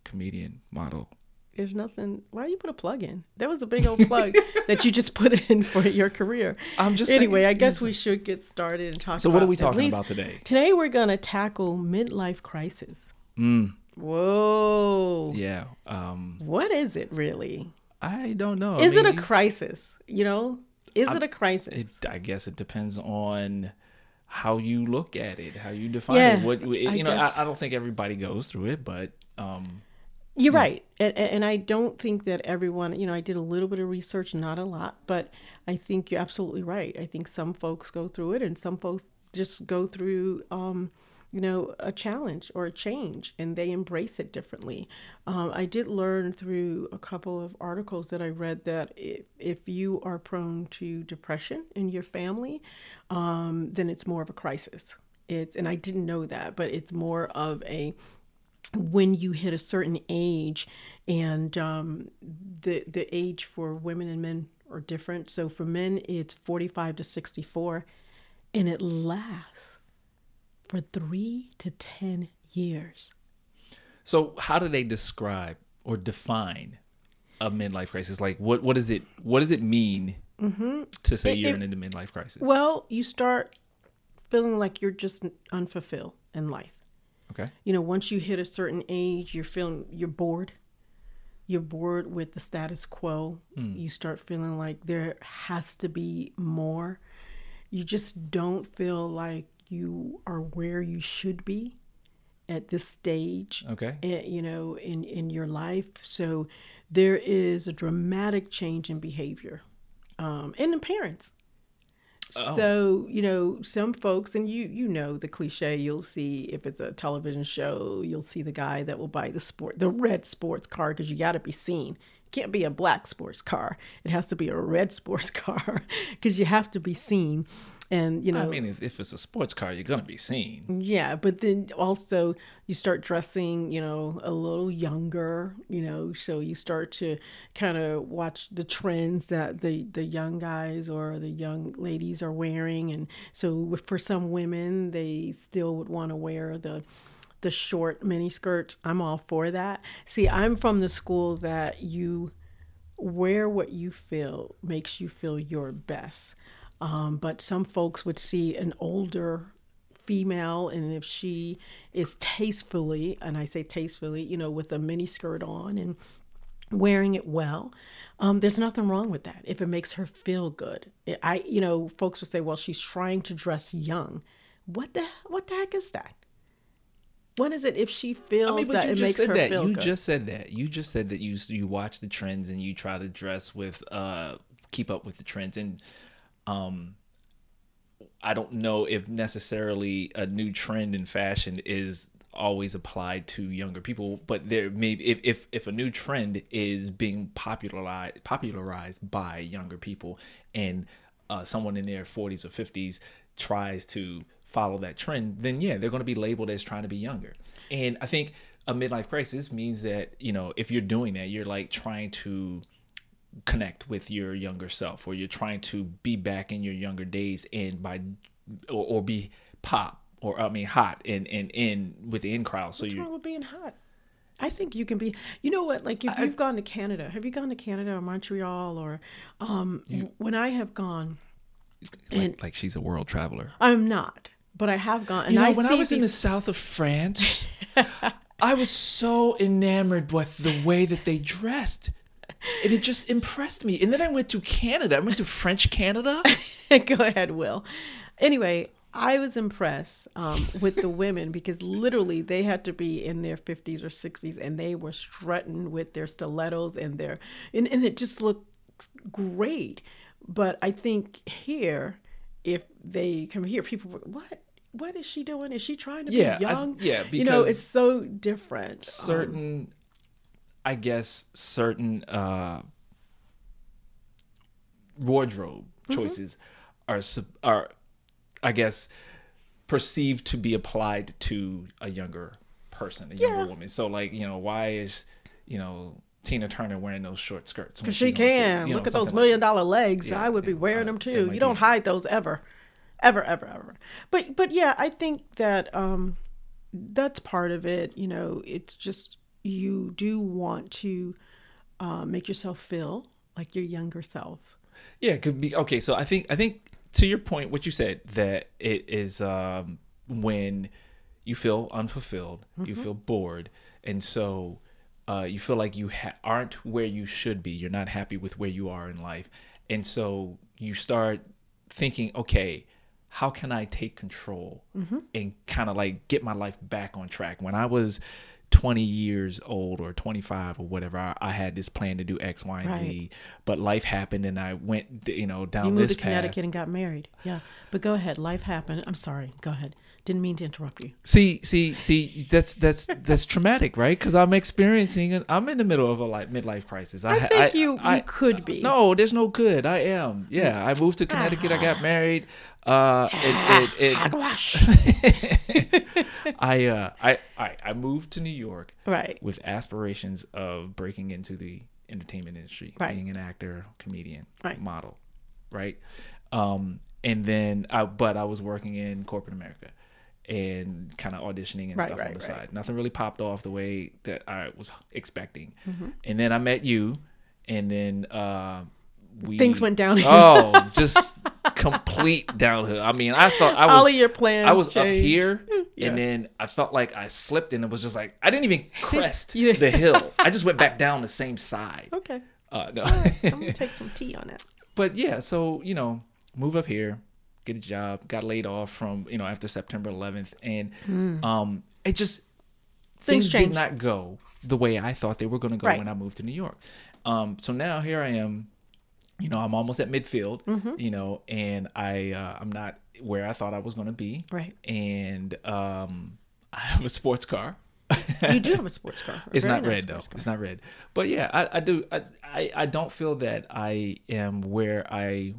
[SPEAKER 1] comedian, model.
[SPEAKER 2] There's nothing. Why you put a plug in? That was a big old plug that you just put in for your career.
[SPEAKER 1] I'm just
[SPEAKER 2] anyway.
[SPEAKER 1] saying,
[SPEAKER 2] I guess we should get started and talk.
[SPEAKER 1] About So what are we talking
[SPEAKER 2] least-
[SPEAKER 1] about today?
[SPEAKER 2] Today we're gonna tackle midlife crisis.
[SPEAKER 1] Mm,
[SPEAKER 2] Whoa.
[SPEAKER 1] yeah. Um,
[SPEAKER 2] What is it really?
[SPEAKER 1] I don't know. I
[SPEAKER 2] Is it a crisis? You know, is it a crisis?
[SPEAKER 1] It, I guess it depends on how you look at it, how you define
[SPEAKER 2] Yeah,
[SPEAKER 1] it. What you
[SPEAKER 2] I
[SPEAKER 1] know. I, I don't think everybody goes through it, but um,
[SPEAKER 2] You're right, and, and I don't think that everyone. You know, I did a little bit of research, not a lot, but I think you're absolutely right. I think some folks go through it, and some folks just go through, um, you know, a challenge or a change, and they embrace it differently. Um, I did learn through a couple of articles that I read that if, if you are prone to depression in your family, um, then it's more of a crisis. It's and I didn't know that, but it's more of a when you hit a certain age and um, the the age for women and men are different so for men it's 45 to 64 and it lasts for 3 to 10 years
[SPEAKER 1] So how do they describe or define a midlife crisis? Like what what does it what does it mean to say
[SPEAKER 2] It-
[SPEAKER 1] you're
[SPEAKER 2] it-
[SPEAKER 1] in a midlife crisis?
[SPEAKER 2] well you start feeling like you're just unfulfilled in life
[SPEAKER 1] okay.
[SPEAKER 2] you know once you hit a certain age you're feeling you're bored. You're bored with the status quo. You start feeling like there has to be more. You just don't feel like you are where you should be at this stage
[SPEAKER 1] Okay.
[SPEAKER 2] eh, you know in in your life. So there is a dramatic change in behavior um, and in parents Oh. so you know some folks and you you know the cliche you'll see if it's a television show you'll see the guy that will buy the sport the red sports car because you got to be seen. Can't be a black sports car. It has to be a red sports car because you have to be seen and you know
[SPEAKER 1] I mean, if, if it's a sports car, you're gonna be seen.
[SPEAKER 2] yeah, but then also you start dressing, you know, a little younger, you know, so you start to kind of watch the trends that the the young guys or the young ladies are wearing and so for some women they still would want to wear the the short mini skirts. I'm all for that. See, I'm from the school that you wear what you feel makes you feel your best. Um, but some folks would see an older female, and if she is tastefully, and I say tastefully, you know, with a mini skirt on and wearing it well, um, there's nothing wrong with that if it makes her feel good. I, you know, folks would say, well, she's trying to dress young. What the what the heck is that? What is it if she feels
[SPEAKER 1] I mean,
[SPEAKER 2] that
[SPEAKER 1] you
[SPEAKER 2] it
[SPEAKER 1] just
[SPEAKER 2] makes
[SPEAKER 1] said
[SPEAKER 2] her
[SPEAKER 1] that.
[SPEAKER 2] feel
[SPEAKER 1] You
[SPEAKER 2] good?
[SPEAKER 1] just said that. You just said that you you watch the trends and you try to dress with uh keep up with the trends and um I don't know if necessarily a new trend in fashion is always applied to younger people, but there may if if if a new trend is being popularized popularized by younger people and uh, someone in their 40s or 50s tries to follow that trend, then yeah, they're going to be labeled as trying to be younger. And I think a midlife crisis means that, you know, if you're doing that, you're like trying to connect with your younger self or you're trying to be back in your younger days and by or, or be pop or I mean hot and and in with the in crowd. So you
[SPEAKER 2] with being hot? I think you can be. You know what? Like if you've gone to Canada, have you gone to Canada or Montreal or um, when I have gone, and
[SPEAKER 1] like, like she's a world traveler.
[SPEAKER 2] I'm not, but I have gone. And
[SPEAKER 1] You know,
[SPEAKER 2] I
[SPEAKER 1] when I was in the south of France, I was so enamored with the way that they dressed. And it just impressed me. And then I went to Canada. I went to French Canada.
[SPEAKER 2] Go ahead, Will. Anyway, I was impressed um, with the women because literally they had to be in their 50s or 60s and they were strutting with their stilettos and their, and, and it just looked great. But I think here, if they come here, people were, what? What is she doing? Is she trying to
[SPEAKER 1] Yeah,
[SPEAKER 2] be
[SPEAKER 1] I-
[SPEAKER 2] young?
[SPEAKER 1] yeah,
[SPEAKER 2] you know, it's so different. Um,
[SPEAKER 1] certain i guess certain uh wardrobe
[SPEAKER 2] Mm-hmm.
[SPEAKER 1] choices are are i guess perceived to be applied to a younger person a younger
[SPEAKER 2] Yeah.
[SPEAKER 1] woman so like you know why is you know tina turner wearing those short skirts
[SPEAKER 2] Because she
[SPEAKER 1] she's on stage?
[SPEAKER 2] can.
[SPEAKER 1] You know,
[SPEAKER 2] Look at those
[SPEAKER 1] something like
[SPEAKER 2] million dollar legs.
[SPEAKER 1] Yeah,
[SPEAKER 2] I would be wearing
[SPEAKER 1] uh,
[SPEAKER 2] them too. You don't
[SPEAKER 1] be-
[SPEAKER 2] hide those ever. Ever, ever, ever. But but yeah, I think that um that's part of it. You know, it's just you do want to uh, make yourself feel like your younger self.
[SPEAKER 1] Yeah, it could be okay. So I think I think to your point, what you said that it is um, when you feel unfulfilled, you feel bored, and so uh, you feel like you ha- aren't where you should be. You're not happy with where you are in life, and so you start thinking, okay, how can I take control and kind of like get my life back on track? When I was 20 years old or 25 or whatever, I, I had this plan to do X, Y, and
[SPEAKER 2] Right.
[SPEAKER 1] Z, but life happened and I went, you know, down
[SPEAKER 2] You moved
[SPEAKER 1] this
[SPEAKER 2] to
[SPEAKER 1] path.
[SPEAKER 2] Connecticut and got married. Yeah. But go ahead. Life happened. I'm sorry. Go ahead. Didn't mean to interrupt you.
[SPEAKER 1] See, see, see. That's that's that's traumatic, right? Because I'm experiencing. it. I'm in the middle of a like midlife crisis.
[SPEAKER 2] I think you you could be.
[SPEAKER 1] No, there's no good. I am. Yeah, I moved to Connecticut. I got married. Uh, it, it, it,
[SPEAKER 2] Hogwash.
[SPEAKER 1] I, uh, I, I, I moved to New York
[SPEAKER 2] right.
[SPEAKER 1] with aspirations of breaking into the entertainment industry,
[SPEAKER 2] Right.
[SPEAKER 1] being an actor, comedian,
[SPEAKER 2] Right.
[SPEAKER 1] model, right? Um, and then, I, but I was working in corporate America and kind of auditioning and
[SPEAKER 2] Right,
[SPEAKER 1] stuff on the
[SPEAKER 2] right.
[SPEAKER 1] side. Nothing really popped off the way that I was expecting.
[SPEAKER 2] Mm-hmm.
[SPEAKER 1] And then I met you, and then uh, we
[SPEAKER 2] Things went downhill.
[SPEAKER 1] Oh, just complete downhill. I mean, I thought I was
[SPEAKER 2] All of your plans.
[SPEAKER 1] I was up here,
[SPEAKER 2] Yeah.
[SPEAKER 1] and then I felt like I slipped, and it was just like I didn't even crest
[SPEAKER 2] Yeah.
[SPEAKER 1] the hill. I just went back down the same side.
[SPEAKER 2] Okay.
[SPEAKER 1] Uh, no.
[SPEAKER 2] I'm gonna take some tea on that.
[SPEAKER 1] but yeah, so you know, move up here, get a job, got laid off from you know after September 11th, and um, it just
[SPEAKER 2] Things
[SPEAKER 1] things, did not go the way I thought they were going to go
[SPEAKER 2] Right.
[SPEAKER 1] when I moved to New York. Um, so now here I am. You know, I'm almost at midfield.
[SPEAKER 2] Mm-hmm.
[SPEAKER 1] You know, and I uh, I'm not where I thought I was going to be.
[SPEAKER 2] Right.
[SPEAKER 1] And um, I have a sports car.
[SPEAKER 2] You do have a sports car.
[SPEAKER 1] It's
[SPEAKER 2] very
[SPEAKER 1] not
[SPEAKER 2] nice
[SPEAKER 1] red though.
[SPEAKER 2] car.
[SPEAKER 1] It's not red. But yeah, I, I do. I, I I don't feel that I am where I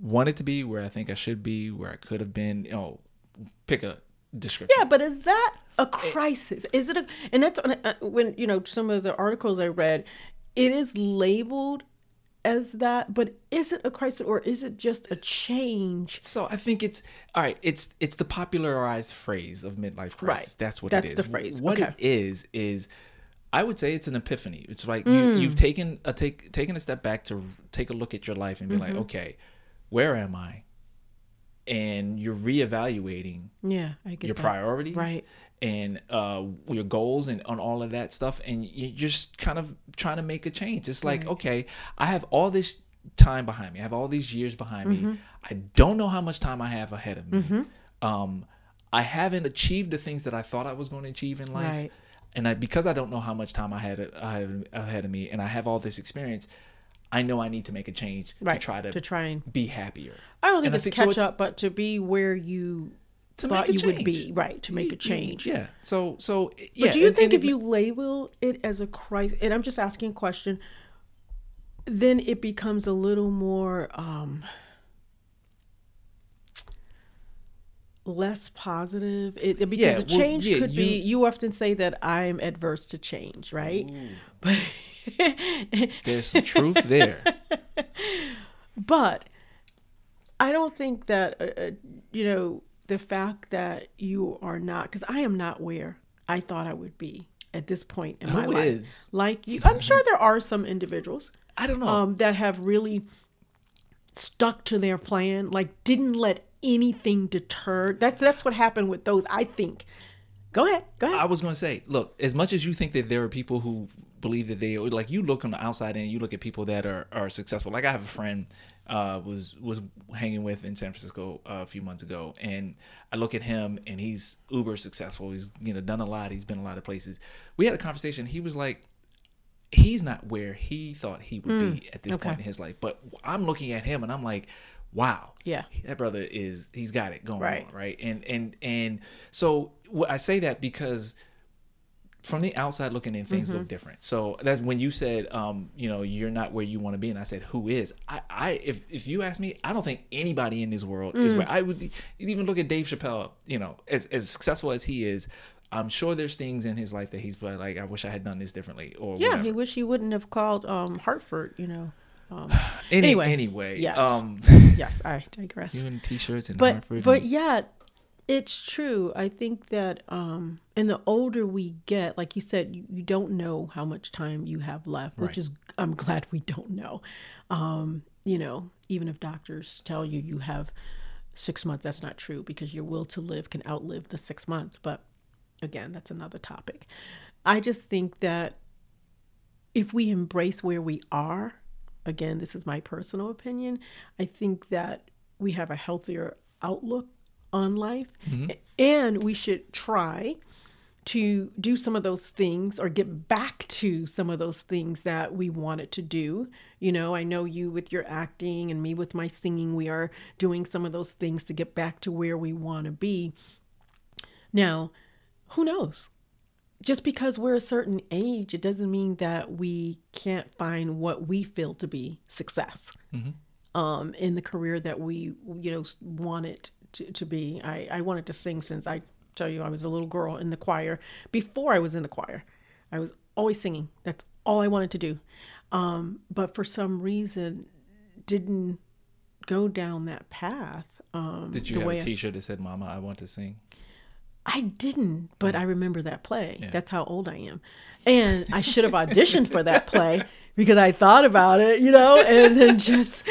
[SPEAKER 1] wanted to be, where I think I should be, where I could have been. You know, pick a description.
[SPEAKER 2] Yeah, but is that a crisis? Is it a? And that's uh, when you know some of the articles I read. It is labeled as that, but is it a crisis or is it just a change?
[SPEAKER 1] So I think it's all right. It's it's the popularized phrase of midlife crisis.
[SPEAKER 2] Right.
[SPEAKER 1] That's what
[SPEAKER 2] That's
[SPEAKER 1] it is.
[SPEAKER 2] the phrase.
[SPEAKER 1] What
[SPEAKER 2] Okay.
[SPEAKER 1] it is is, I would say it's an epiphany. It's like
[SPEAKER 2] Mm.
[SPEAKER 1] you, you've taken a take taken a step back to take a look at your life and be
[SPEAKER 2] Mm-hmm.
[SPEAKER 1] like, okay, where am I? And you're reevaluating
[SPEAKER 2] Yeah, I get
[SPEAKER 1] your
[SPEAKER 2] that.
[SPEAKER 1] priorities
[SPEAKER 2] Right.
[SPEAKER 1] and uh, your goals and on all of that stuff and you're just kind of trying to make a change it's like okay i have all this time behind me i have all these years behind
[SPEAKER 2] Mm-hmm.
[SPEAKER 1] me i don't know how much time i have ahead of me um, i haven't achieved the things that i thought i was going to achieve in life
[SPEAKER 2] Right.
[SPEAKER 1] and I, because i don't know how much time i had I have ahead of me and i have all this experience i know i need to make a change
[SPEAKER 2] Right.
[SPEAKER 1] to try to,
[SPEAKER 2] to try and
[SPEAKER 1] be happier
[SPEAKER 2] I don't think
[SPEAKER 1] And
[SPEAKER 2] it's
[SPEAKER 1] think so
[SPEAKER 2] catch
[SPEAKER 1] it's-
[SPEAKER 2] up, but to be where you
[SPEAKER 1] to
[SPEAKER 2] thought
[SPEAKER 1] make a
[SPEAKER 2] you would be,
[SPEAKER 1] change.
[SPEAKER 2] right? To make a
[SPEAKER 1] You-
[SPEAKER 2] change.
[SPEAKER 1] yeah so so yeah
[SPEAKER 2] But do you
[SPEAKER 1] and-
[SPEAKER 2] think
[SPEAKER 1] and
[SPEAKER 2] if you label it as a crisis, and I'm just asking a question, then it becomes a little more um, less positive? It, it- because
[SPEAKER 1] Yeah,
[SPEAKER 2] a
[SPEAKER 1] well,
[SPEAKER 2] change
[SPEAKER 1] yeah,
[SPEAKER 2] could be.
[SPEAKER 1] you-
[SPEAKER 2] You often say that I'm adverse to change, right? But
[SPEAKER 1] There's some truth there.
[SPEAKER 2] but I don't think that uh, uh, you know the fact that you are not because I am not where I thought I would be at this point in my life.
[SPEAKER 1] is?
[SPEAKER 2] Like you, I'm sure there are some individuals
[SPEAKER 1] I don't know.
[SPEAKER 2] um, that have really stuck to their plan, like didn't let anything deter. That's that's what happened with those. I think. Go ahead. Go ahead.
[SPEAKER 1] I was going to say, look, as much as you think that there are people who believe that they like you look on the outside and you look at people that are, are successful. Like I have a friend uh, was was hanging with in San Francisco uh, a few months ago, and I look at him and he's uber successful. He's you know done a lot. He's been a lot of places. We had a conversation. He was like, he's not where he thought he would be at this
[SPEAKER 2] okay.
[SPEAKER 1] point in his life. But I'm looking at him and I'm like, wow,
[SPEAKER 2] Yeah.
[SPEAKER 1] that brother is he's got it going
[SPEAKER 2] Right.
[SPEAKER 1] on, right? And and and so I say that because from the outside looking in, things
[SPEAKER 2] Mm-hmm.
[SPEAKER 1] look different. So that's when you said, um, you know, you're not where you want to be, and I said, who is? I, I, if if you ask me, I don't think anybody in this world is
[SPEAKER 2] Mm.
[SPEAKER 1] where I would. Even look at Dave Chappelle, you know, as as successful as he is. I'm sure there's things in his life that he's like, I wish I had done this differently, or
[SPEAKER 2] yeah,
[SPEAKER 1] whatever.
[SPEAKER 2] he wish he wouldn't have called um, Hartford. You know. Um,
[SPEAKER 1] Any,
[SPEAKER 2] Anyway,
[SPEAKER 1] anyway,
[SPEAKER 2] yes.
[SPEAKER 1] um,
[SPEAKER 2] yes, I digress.
[SPEAKER 1] you in t-shirts and
[SPEAKER 2] but
[SPEAKER 1] Hartford.
[SPEAKER 2] but
[SPEAKER 1] and-
[SPEAKER 2] yeah it's true. I think that um and the older we get like you said you, you don't know how much time you have left which is i'm glad we don't know. Um you know even if doctors tell you you have six months that's not true because your will to live can outlive the six months but again that's another topic. I just think that if we embrace where we are again this is my personal opinion i think that we have a healthier outlook on life and we should try to do some of those things or get back to some of those things that we wanted to do. You know, I know you with your acting and me with my singing, we are doing some of those things to get back to where we want to be. Now, who knows? Just because we're a certain age, it doesn't mean that we can't find what we feel to be success um, in the career that we, you know, wanted to, to be. I, I wanted to sing since I tell you I was a little girl in the choir. Before I was in the choir, I was always singing. That's all I wanted to do. Um, but for some reason, didn't go down that path. Um,
[SPEAKER 1] Did you
[SPEAKER 2] the
[SPEAKER 1] have a
[SPEAKER 2] I-
[SPEAKER 1] T-shirt that said "Mama, I want to sing"?
[SPEAKER 2] I didn't, but
[SPEAKER 1] Mm.
[SPEAKER 2] I remember that play. That's how old I am. And I should have auditioned for that play because I thought about it, you know, and then just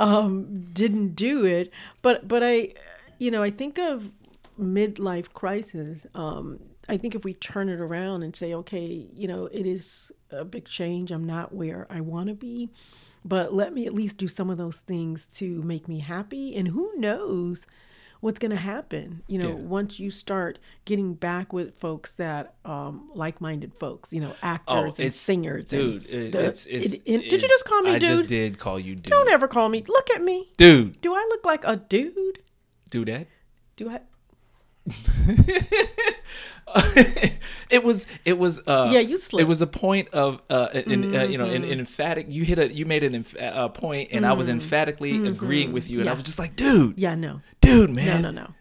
[SPEAKER 2] um, didn't do it. But but I, you know, I think of midlife crisis. Um, I think if we turn it around and say, okay, you know, it is a big change. I'm not where I want to be, but let me at least do some of those things to make me happy. And who knows what's going to happen, you know,
[SPEAKER 1] Yeah.
[SPEAKER 2] once you start getting back with folks that, um, like-minded folks, you know, actors and
[SPEAKER 1] Oh, it's-
[SPEAKER 2] singers.
[SPEAKER 1] Dude,
[SPEAKER 2] and the-
[SPEAKER 1] it's it's.
[SPEAKER 2] it- it- did you just call me
[SPEAKER 1] I
[SPEAKER 2] dude?
[SPEAKER 1] just did call you dude.
[SPEAKER 2] Don't ever call me. Look at me.
[SPEAKER 1] dude.
[SPEAKER 2] Do I look like a dude?
[SPEAKER 1] Do that.
[SPEAKER 2] Do I?
[SPEAKER 1] it was it was uh
[SPEAKER 2] Yeah, you slipped.
[SPEAKER 1] it was a point of uh an, uh, you know an,
[SPEAKER 2] Mm-hmm.
[SPEAKER 1] an emphatic you hit a you made an emph- a point and I was emphatically agreeing with you and I
[SPEAKER 2] Mm-hmm.
[SPEAKER 1] Was just like dude
[SPEAKER 2] Yeah, no,
[SPEAKER 1] dude man
[SPEAKER 2] no, no.
[SPEAKER 1] No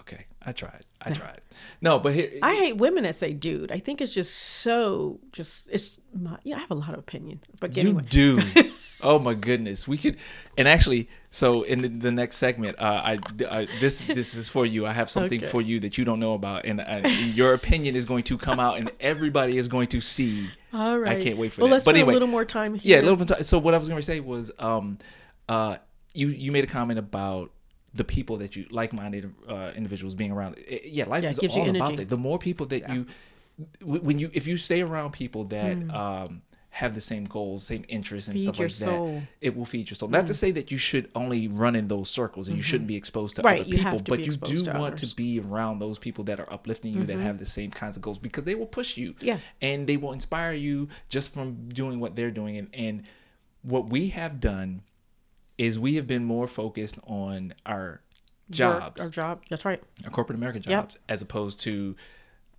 [SPEAKER 1] okay I tried I tried no but here
[SPEAKER 2] I hate women that say "dude." I think it's just so just it's my. Yeah, I have a lot of opinions, but
[SPEAKER 1] you
[SPEAKER 2] anyway.
[SPEAKER 1] do oh my goodness we could and actually so in the, the next segment uh I, I this this is for you I have something
[SPEAKER 2] Okay.
[SPEAKER 1] for you that you don't know about and uh, your opinion is going to come out and everybody is going to see
[SPEAKER 2] All right.
[SPEAKER 1] I can't wait for
[SPEAKER 2] well,
[SPEAKER 1] that.
[SPEAKER 2] let's
[SPEAKER 1] But anyway,
[SPEAKER 2] a little more time here.
[SPEAKER 1] Yeah, a little bit. So what I was going to say was, um, uh, you you made a comment about the people that you like-minded uh, individuals being around. Eh, yeah, life
[SPEAKER 2] Yeah, it
[SPEAKER 1] is all about that. The more people that you, when you if you stay around people that um, have the same goals, same interests, and.
[SPEAKER 2] Feed
[SPEAKER 1] stuff like
[SPEAKER 2] soul.
[SPEAKER 1] That, it will feed your soul. Not to say that you should only run in those circles and you shouldn't be exposed to
[SPEAKER 2] Mm-hmm. Right,
[SPEAKER 1] other
[SPEAKER 2] you
[SPEAKER 1] people,
[SPEAKER 2] to
[SPEAKER 1] but you do
[SPEAKER 2] to
[SPEAKER 1] want
[SPEAKER 2] others. Mm-hmm.
[SPEAKER 1] to be around those people that are uplifting you, that have the same kinds of goals, because they will push you
[SPEAKER 2] Yeah.
[SPEAKER 1] and they will inspire you just from doing what they're doing and, and what we have done is we have been more focused on our jobs
[SPEAKER 2] Work, our job. That's right.
[SPEAKER 1] our corporate america
[SPEAKER 2] Yep.
[SPEAKER 1] jobs as opposed to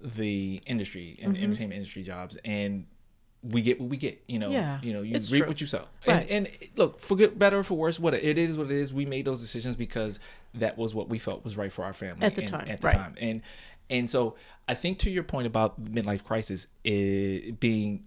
[SPEAKER 1] the industry and
[SPEAKER 2] Mm-hmm.
[SPEAKER 1] entertainment industry jobs and we get what we get you know
[SPEAKER 2] Yeah,
[SPEAKER 1] you know you reap
[SPEAKER 2] true.
[SPEAKER 1] what you sow
[SPEAKER 2] Right.
[SPEAKER 1] and, and look for good better or for worse what it is what it is we made those decisions because that was what we felt was right for our family
[SPEAKER 2] At the
[SPEAKER 1] and-
[SPEAKER 2] time,
[SPEAKER 1] at the
[SPEAKER 2] right.
[SPEAKER 1] time and and so i think to your point about midlife crisis is being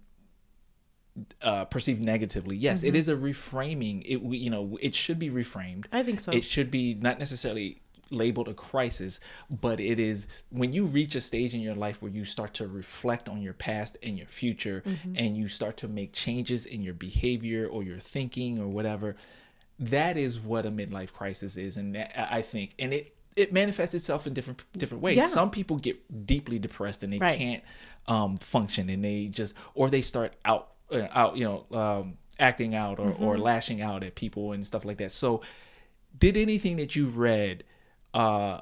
[SPEAKER 1] uh, perceived negatively. Yes,
[SPEAKER 2] Mm-hmm.
[SPEAKER 1] it is a reframing. It we- you know it should be reframed.
[SPEAKER 2] I think so.
[SPEAKER 1] It should be not necessarily labeled a crisis, but it is when you reach a stage in your life where you start to reflect on your past and your future,
[SPEAKER 2] Mm-hmm.
[SPEAKER 1] and you start to make changes in your behavior or your thinking or whatever. that is what a midlife crisis is, and that, I think, and it it manifests itself in different different ways.
[SPEAKER 2] Yeah.
[SPEAKER 1] Some people get deeply depressed and they
[SPEAKER 2] Right.
[SPEAKER 1] can't um, function, and they just or they start out uh, out you know um, acting out or, or
[SPEAKER 2] Mm-hmm.
[SPEAKER 1] lashing out at people and stuff like that. So, did anything that you read uh,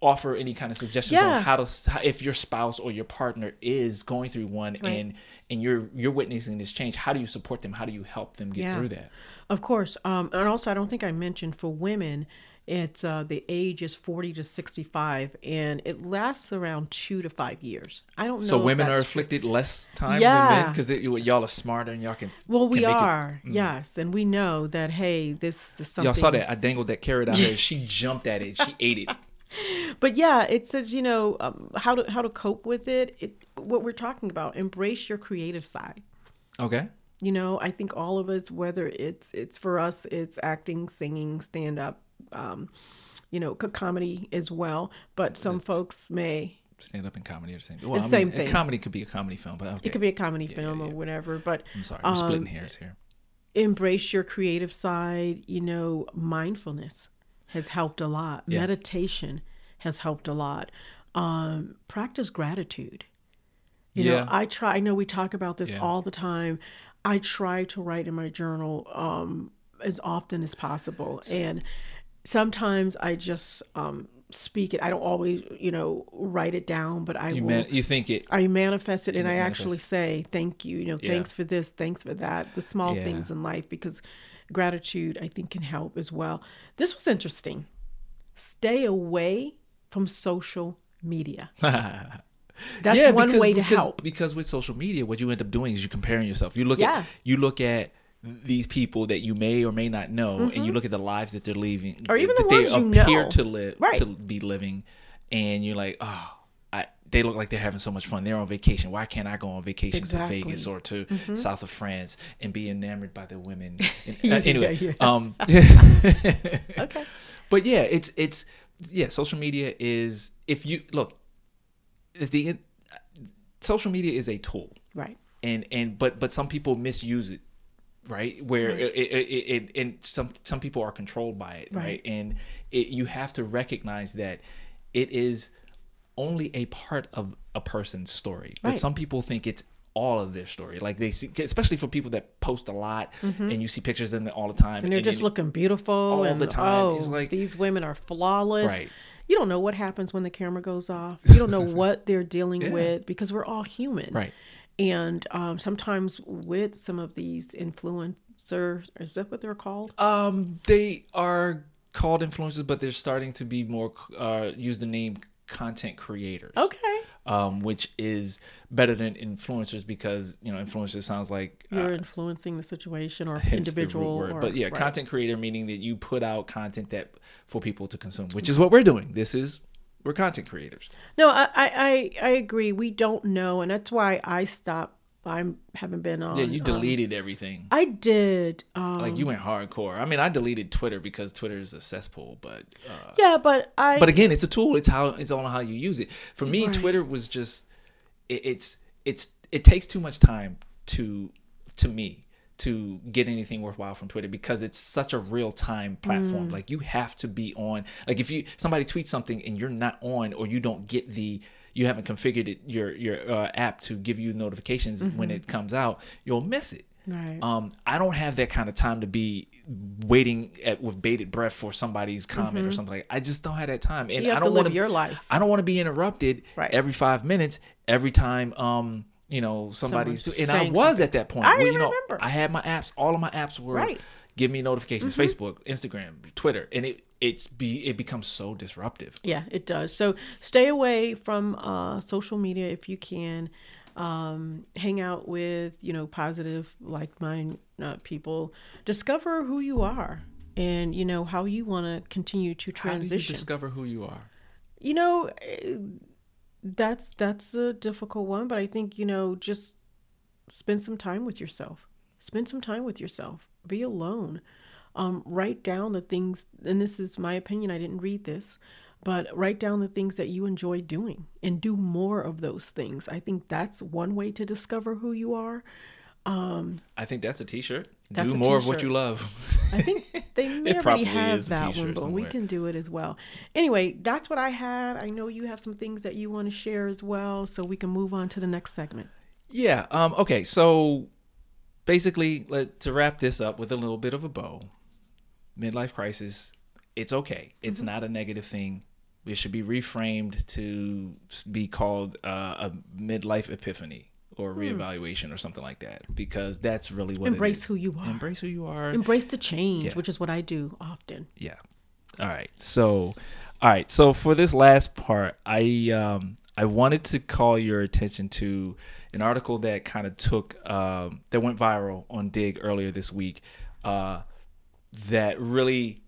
[SPEAKER 1] offer any kind of suggestions
[SPEAKER 2] Yeah.
[SPEAKER 1] on how to how, if your spouse or your partner is going through one
[SPEAKER 2] Right.
[SPEAKER 1] and and you're you're witnessing this change? How do you support them? How do you help them get
[SPEAKER 2] Yeah.
[SPEAKER 1] through that?
[SPEAKER 2] Of course. Um, and also, I don't think I mentioned for women, it's uh, the age is 40 to 65, and it lasts around two to five years. I don't know.
[SPEAKER 1] So women are afflicted less time than men because y'all are smarter and y'all can.
[SPEAKER 2] Well, we
[SPEAKER 1] can make it- Mm.
[SPEAKER 2] are, yes, and we know that. Hey, this is something.
[SPEAKER 1] Y'all saw that? I dangled that carrot out there. She jumped at it. She ate it.
[SPEAKER 2] But yeah, it says you know um, how to how to cope with it. it. What we're talking about, embrace your creative side.
[SPEAKER 1] Okay.
[SPEAKER 2] You know, I think all of us, whether it's it's for us, it's acting, singing, stand up, um, you know, co- comedy as well. But some folks may
[SPEAKER 1] Stand up and comedy are the same. Well,
[SPEAKER 2] It's
[SPEAKER 1] I
[SPEAKER 2] same
[SPEAKER 1] mean,
[SPEAKER 2] thing.
[SPEAKER 1] Comedy could be a comedy film, but okay.
[SPEAKER 2] it could be a comedy film or whatever. But
[SPEAKER 1] I'm sorry. Splitting
[SPEAKER 2] um,
[SPEAKER 1] hairs here.
[SPEAKER 2] embrace your creative side. You know, mindfulness has helped a lot.
[SPEAKER 1] Yeah.
[SPEAKER 2] Meditation has helped a lot. Um, practice gratitude. You
[SPEAKER 1] Yeah.
[SPEAKER 2] know, I try. I know we talk about this
[SPEAKER 1] Yeah.
[SPEAKER 2] all the time. I try to write in my journal um, as often as possible, and sometimes I just um, speak it. I don't always, you know, write it down, but I
[SPEAKER 1] You
[SPEAKER 2] will.
[SPEAKER 1] man, you think it?
[SPEAKER 2] I manifest it and I
[SPEAKER 1] manifest.
[SPEAKER 2] actually say thank you, you know,
[SPEAKER 1] Yeah.
[SPEAKER 2] thanks for this, thanks for that, the small
[SPEAKER 1] Yeah.
[SPEAKER 2] things in life because gratitude I think can help as well. This was interesting. Stay away from social media. That's
[SPEAKER 1] yeah,
[SPEAKER 2] one
[SPEAKER 1] because,
[SPEAKER 2] way to
[SPEAKER 1] because,
[SPEAKER 2] help.
[SPEAKER 1] Because with social media, what you end up doing is you're comparing yourself. You look
[SPEAKER 2] Yeah.
[SPEAKER 1] at you look at these people that you may or may not know, and you look at the lives that they're living,
[SPEAKER 2] Mm-hmm. Or even
[SPEAKER 1] that
[SPEAKER 2] the ones you
[SPEAKER 1] appear
[SPEAKER 2] know.
[SPEAKER 1] to live
[SPEAKER 2] Right.
[SPEAKER 1] to be living, and you're like, oh, I, they look like they're having so much fun. They're on vacation. Why can't I go on vacation
[SPEAKER 2] Exactly.
[SPEAKER 1] to Vegas or to south of France and be enamored by the women? And-
[SPEAKER 2] Yeah,
[SPEAKER 1] uh, anyway,
[SPEAKER 2] yeah.
[SPEAKER 1] um,
[SPEAKER 2] Okay.
[SPEAKER 1] but yeah, it's it's yeah. Social media is if you look, the social media is a tool,
[SPEAKER 2] Right.
[SPEAKER 1] and and but but some people misuse it, right? Where It, it, it, it and some some people are controlled by it, right?
[SPEAKER 2] Right.
[SPEAKER 1] And it, you have to recognize that it is only a part of a person's story, but some people think it's all of their story. Like they see, especially for people that post a lot, and you see pictures of them all the time,
[SPEAKER 2] Mm-hmm. And they're just
[SPEAKER 1] you-
[SPEAKER 2] looking beautiful
[SPEAKER 1] all
[SPEAKER 2] and
[SPEAKER 1] the time.
[SPEAKER 2] oh,
[SPEAKER 1] It's like-
[SPEAKER 2] these women are flawless.
[SPEAKER 1] Right.
[SPEAKER 2] You don't know what happens when the camera goes off. You don't know what they're dealing
[SPEAKER 1] Yeah.
[SPEAKER 2] with because we're all human.
[SPEAKER 1] right.
[SPEAKER 2] And um, sometimes with some of these influencers, is that what they're called?
[SPEAKER 1] Um, they are called influencers, but they're starting to be more uh, use the name content creators.
[SPEAKER 2] Okay.
[SPEAKER 1] Um, which is better than influencers because you know influencers sounds like uh,
[SPEAKER 2] You're influencing the situation or
[SPEAKER 1] hence the root
[SPEAKER 2] individual.
[SPEAKER 1] word.
[SPEAKER 2] or,
[SPEAKER 1] but yeah,
[SPEAKER 2] right.
[SPEAKER 1] content creator meaning that you put out content that for people to consume, which is what we're doing. This is we're content creators.
[SPEAKER 2] No, I, I, I agree. We don't know, and that's why I stopped. I haven't been on.
[SPEAKER 1] Yeah, you
[SPEAKER 2] um,
[SPEAKER 1] deleted everything.
[SPEAKER 2] I did. Um,
[SPEAKER 1] Like you went hardcore. I mean, I deleted Twitter because Twitter is a cesspool, but uh,
[SPEAKER 2] yeah, but I.
[SPEAKER 1] but again, it's a tool. It's how it's on how you use it. For me,
[SPEAKER 2] Right.
[SPEAKER 1] Twitter was just it, it's it's it takes too much time to to me to get anything worthwhile from Twitter because it's such a real time platform. Like you have to be on. Like if you somebody tweets something and you're not on or you don't get the you haven't configured it your your uh, app to give you notifications when it comes out, you'll miss it.
[SPEAKER 2] Right.
[SPEAKER 1] Um, I don't have that kind of time to be waiting at with bated breath for somebody's comment or something like. I just don't have that time, and
[SPEAKER 2] Mm-hmm.
[SPEAKER 1] I don't
[SPEAKER 2] live
[SPEAKER 1] want
[SPEAKER 2] your life.
[SPEAKER 1] I don't want to be interrupted
[SPEAKER 2] Right.
[SPEAKER 1] every five minutes every time. Um, you know somebody's
[SPEAKER 2] Someone's
[SPEAKER 1] and I was
[SPEAKER 2] something.
[SPEAKER 1] at that point.
[SPEAKER 2] I
[SPEAKER 1] where, you know,
[SPEAKER 2] remember.
[SPEAKER 1] I had my apps. All of my apps were
[SPEAKER 2] Right. Mm-hmm.
[SPEAKER 1] give me notifications. Facebook, Instagram, Twitter, and it it's be it becomes so disruptive.
[SPEAKER 2] Yeah, it does. So stay away from uh, social media if you can. Um, hang out with you know positive, like mind uh, people. Discover who you are, and you know how you want to continue to
[SPEAKER 1] How do you
[SPEAKER 2] transition.
[SPEAKER 1] discover who you are?
[SPEAKER 2] you know that's that's a difficult one but i think you know just spend some time with yourself. Spend some time with yourself. Be alone. Um, write down the things and this is my opinion i didn't read this but write down the things that you enjoy doing and do more of those things. I think that's one way to discover who you are
[SPEAKER 1] I think that's a T-shirt.
[SPEAKER 2] That's
[SPEAKER 1] Do
[SPEAKER 2] a
[SPEAKER 1] more of what you love.
[SPEAKER 2] I think they may already have that one,
[SPEAKER 1] t-shirt
[SPEAKER 2] but we can do it as well. Anyway, that's what I had. I know you have some things that you want to share as well, so we can move on to the next segment.
[SPEAKER 1] Yeah. Um. Okay. So basically, let to wrap this up with a little bit of a bow. Midlife crisis. It's okay. It's not a negative thing. It should be reframed to be called uh, a midlife epiphany or reevaluation or something like that because that's really what
[SPEAKER 2] Embrace who you are.
[SPEAKER 1] Embrace who you are.
[SPEAKER 2] Embrace the change,
[SPEAKER 1] Yeah.
[SPEAKER 2] which is what I do often.
[SPEAKER 1] Yeah. All right. So, all right. So for this last part, I um I wanted to call your attention to an article that kind of took um that went viral on Digg earlier this week. Uh, that really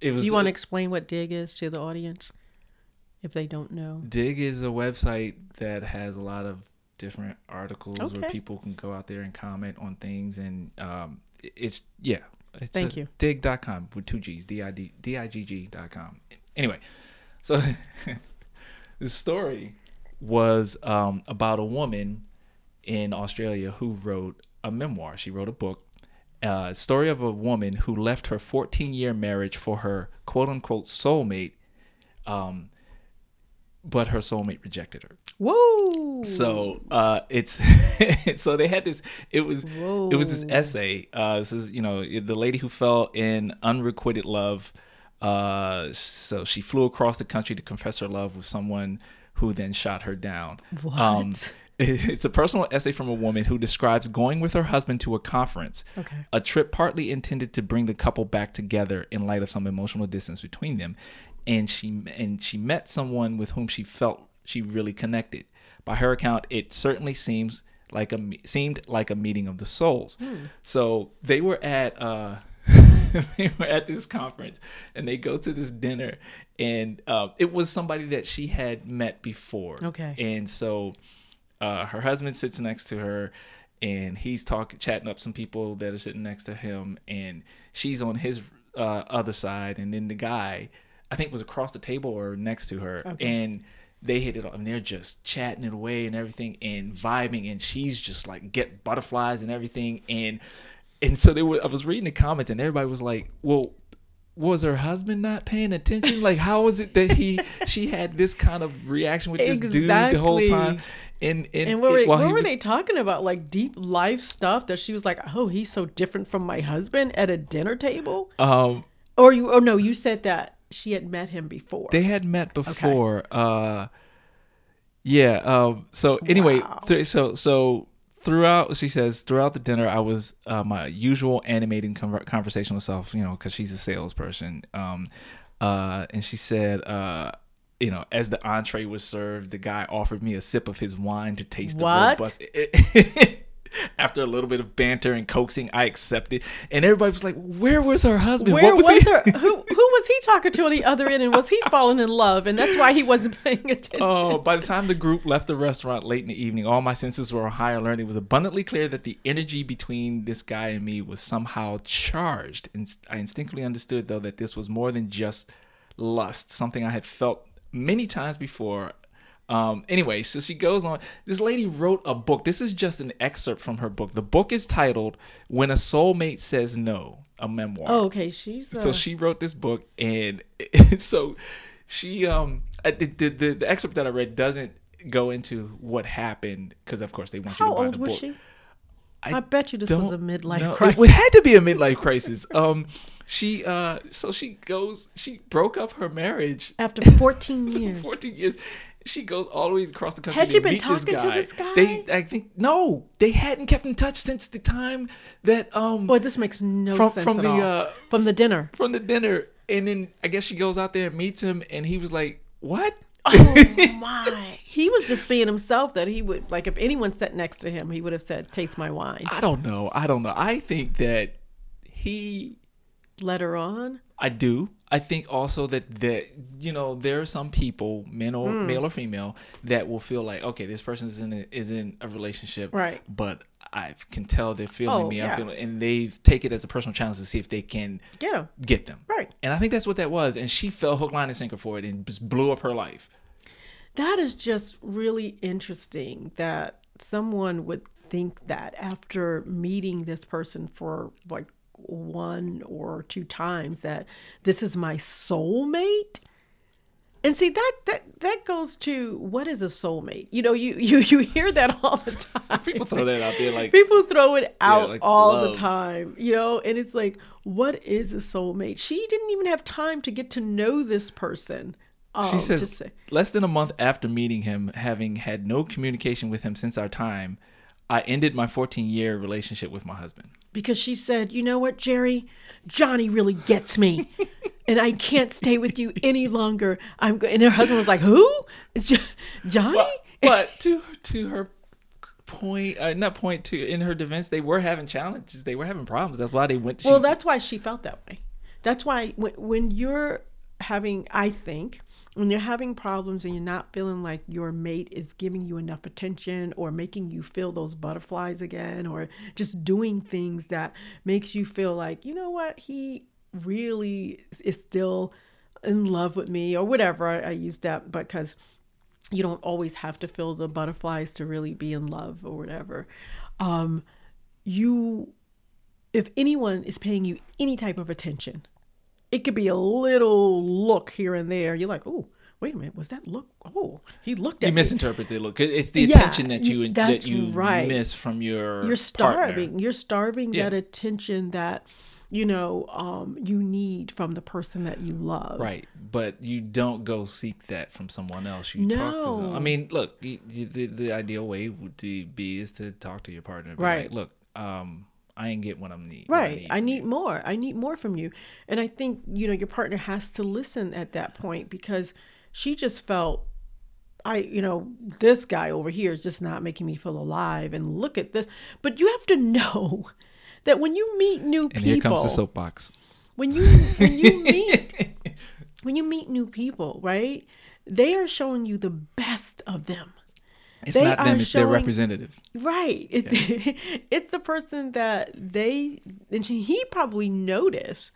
[SPEAKER 1] it was.
[SPEAKER 2] Do you want to explain what Digg is to the audience if they don't know?
[SPEAKER 1] Dig is a website that has a lot of different articles where people can go out there and comment on things and um it's yeah. It's
[SPEAKER 2] Thank you.
[SPEAKER 1] digg.com with two g's d-i-d d-i-g-g.com anyway so the story was um about a woman in australia who wrote a memoir. She wrote a book uh, story of a woman who left her 14 year marriage for her quote unquote soulmate um but her soulmate rejected her
[SPEAKER 2] Whoa!
[SPEAKER 1] so uh it's so they had this it was it was this essay uh this is you know the lady who fell in unrequited love uh so she flew across the country to confess her love with someone who then shot her down Um,
[SPEAKER 2] What?
[SPEAKER 1] it's a personal essay from a woman who describes going with her husband to a conference
[SPEAKER 2] Okay.
[SPEAKER 1] a trip partly intended to bring the couple back together in light of some emotional distance between them and she and she met someone with whom she felt she really connected. By her account it certainly seems like a seemed like a meeting of the souls. So they were at uh they were at this conference and they go to this dinner and uh, it was somebody that she had met before.
[SPEAKER 2] Okay.
[SPEAKER 1] and so uh, her husband sits next to her and he's talking chatting up some people that are sitting next to him and she's on his uh, other side and then the guy i think was across the table or next to her
[SPEAKER 2] Okay.
[SPEAKER 1] and they hit it off and they're just chatting it away and everything and vibing and she's just like get butterflies and everything and and so they were i was reading the comments and everybody was like well was her husband not paying attention like how was it that he she had this kind of reaction with this dude the whole time and and,
[SPEAKER 2] And what were, what were
[SPEAKER 1] was-
[SPEAKER 2] they talking about? Like deep life stuff that she was like, "Oh, he's so different from my husband at a dinner table."
[SPEAKER 1] um
[SPEAKER 2] Or you? Oh no, you said that she had met him before.
[SPEAKER 1] they had met before uh yeah um so anyway
[SPEAKER 2] Wow.
[SPEAKER 1] th- so so throughout she says throughout the dinner i was uh, my usual animating conver- conversational self you know because she's a salesperson um uh and she said uh you know, as the entree was served, the guy offered me a sip of his wine to taste
[SPEAKER 2] What?
[SPEAKER 1] the robust. After a little bit of banter and coaxing, I accepted, and everybody was like, "Where was her husband?
[SPEAKER 2] Where
[SPEAKER 1] what
[SPEAKER 2] was,
[SPEAKER 1] was, he?"
[SPEAKER 2] her? Who who was he talking to on the other end? And was he falling in love? And that's why he wasn't paying attention.
[SPEAKER 1] Oh, by the time the group left the restaurant late in the evening, all my senses were on high alert. It was abundantly clear that the energy between this guy and me was somehow charged. And I instinctively understood, though, that this was more than just lust, something I had felt many times before. Um, anyway, so she goes on. This lady wrote a book. This is just an excerpt from her book. The book is titled "When a Soulmate Says No," a memoir.
[SPEAKER 2] Oh, okay. She's uh,
[SPEAKER 1] So she wrote this book, and so she um the, the the the excerpt that I read doesn't go into what happened because of course they want you
[SPEAKER 2] How
[SPEAKER 1] to buy
[SPEAKER 2] old
[SPEAKER 1] the
[SPEAKER 2] was
[SPEAKER 1] book.
[SPEAKER 2] she?
[SPEAKER 1] I
[SPEAKER 2] I, bet you this was a midlife
[SPEAKER 1] know.
[SPEAKER 2] crisis.
[SPEAKER 1] It had to be a midlife crisis. Um, she uh so she goes she broke up her marriage
[SPEAKER 2] After 14 years.
[SPEAKER 1] 14 years. She goes all the way across the country.
[SPEAKER 2] Had she been talking to
[SPEAKER 1] this guy.
[SPEAKER 2] this guy?
[SPEAKER 1] They, I think, no, they hadn't kept in touch since the time that um
[SPEAKER 2] Boy, this makes no
[SPEAKER 1] from
[SPEAKER 2] sense
[SPEAKER 1] from
[SPEAKER 2] at
[SPEAKER 1] the
[SPEAKER 2] all.
[SPEAKER 1] uh
[SPEAKER 2] from the dinner.
[SPEAKER 1] from the dinner, and then I guess she goes out there and meets him, and he was like, "What?"
[SPEAKER 2] Oh my! He was just being himself. That he would like if anyone sat next to him, he would have said, "Taste my wine."
[SPEAKER 1] I don't know. I don't know. I think that he
[SPEAKER 2] Let her on.
[SPEAKER 1] I do. I think also that that you know there are some people, men or
[SPEAKER 2] Hmm.
[SPEAKER 1] male or female, that will feel like okay, this person is in a, is in a relationship,
[SPEAKER 2] Right.
[SPEAKER 1] But I can tell they're feeling
[SPEAKER 2] Oh,
[SPEAKER 1] me.
[SPEAKER 2] yeah.
[SPEAKER 1] I'm feeling, and they take it as a personal challenge to see if they can
[SPEAKER 2] Get him.
[SPEAKER 1] get them,
[SPEAKER 2] Right.
[SPEAKER 1] And I think that's what that was. And she fell hook, line, and sinker for it, and just blew up her life.
[SPEAKER 2] That is just really interesting that someone would think that after meeting this person for like one or two times that this is my soulmate. And see that that that goes to what is a soulmate? You know, you you you hear that all the time.
[SPEAKER 1] People throw that out there like
[SPEAKER 2] People throw it out
[SPEAKER 1] like
[SPEAKER 2] all
[SPEAKER 1] love.
[SPEAKER 2] the time, you know, and it's like, what is a soulmate? She didn't even have time to get to know this person. Um,
[SPEAKER 1] She says
[SPEAKER 2] say-
[SPEAKER 1] less than a month after meeting him, having had no communication with him since our time, I ended my 14 year relationship with my husband.
[SPEAKER 2] Because she said, "You know what, Jerry? Johnny really gets me, and I can't stay with you any longer." I'm go-. and her husband was like, "Who? Jo- Johnny?"
[SPEAKER 1] But to to her point, uh, not point to in her defense, they were having challenges. They were having problems. That's why they went.
[SPEAKER 2] well, that's why she felt that way. That's why when, when you're having, I think, when you're having problems and you're not feeling like your mate is giving you enough attention or making you feel those butterflies again or just doing things that makes you feel like, you know what, he really is still in love with me or whatever. I, I use that because you don't always have to feel the butterflies to really be in love or whatever. Um, you if anyone is paying you any type of attention, it could be a little look here and there. You're like, oh, wait a minute, was that look? Oh, he looked at
[SPEAKER 1] you
[SPEAKER 2] me.
[SPEAKER 1] misinterpret the look. It's the
[SPEAKER 2] Yeah,
[SPEAKER 1] attention that you
[SPEAKER 2] you-
[SPEAKER 1] that you
[SPEAKER 2] right.
[SPEAKER 1] miss from your.
[SPEAKER 2] You're
[SPEAKER 1] partner.
[SPEAKER 2] starving. You're starving
[SPEAKER 1] Yeah.
[SPEAKER 2] that attention that you know um, you need from the person that you love.
[SPEAKER 1] Right, but you don't go seek that from someone else. You talk to them. I mean, look, you, you, the the ideal way would to be is to talk to your partner.
[SPEAKER 2] Right.
[SPEAKER 1] Like, look, um, I ain't get what I'm need.
[SPEAKER 2] Right. I
[SPEAKER 1] from
[SPEAKER 2] need more. I need more from you. And I think, you know, your partner has to listen at that point because she just felt I, you know, this guy over here is just not making me feel alive and look at this. But you have to know that when you meet new
[SPEAKER 1] And
[SPEAKER 2] people
[SPEAKER 1] here comes the soapbox.
[SPEAKER 2] when you when you meet when you meet new people, right? They are showing you the best of them.
[SPEAKER 1] It's
[SPEAKER 2] They
[SPEAKER 1] not them; it's their representative.
[SPEAKER 2] Right. It's it's the person that they and she- he probably noticed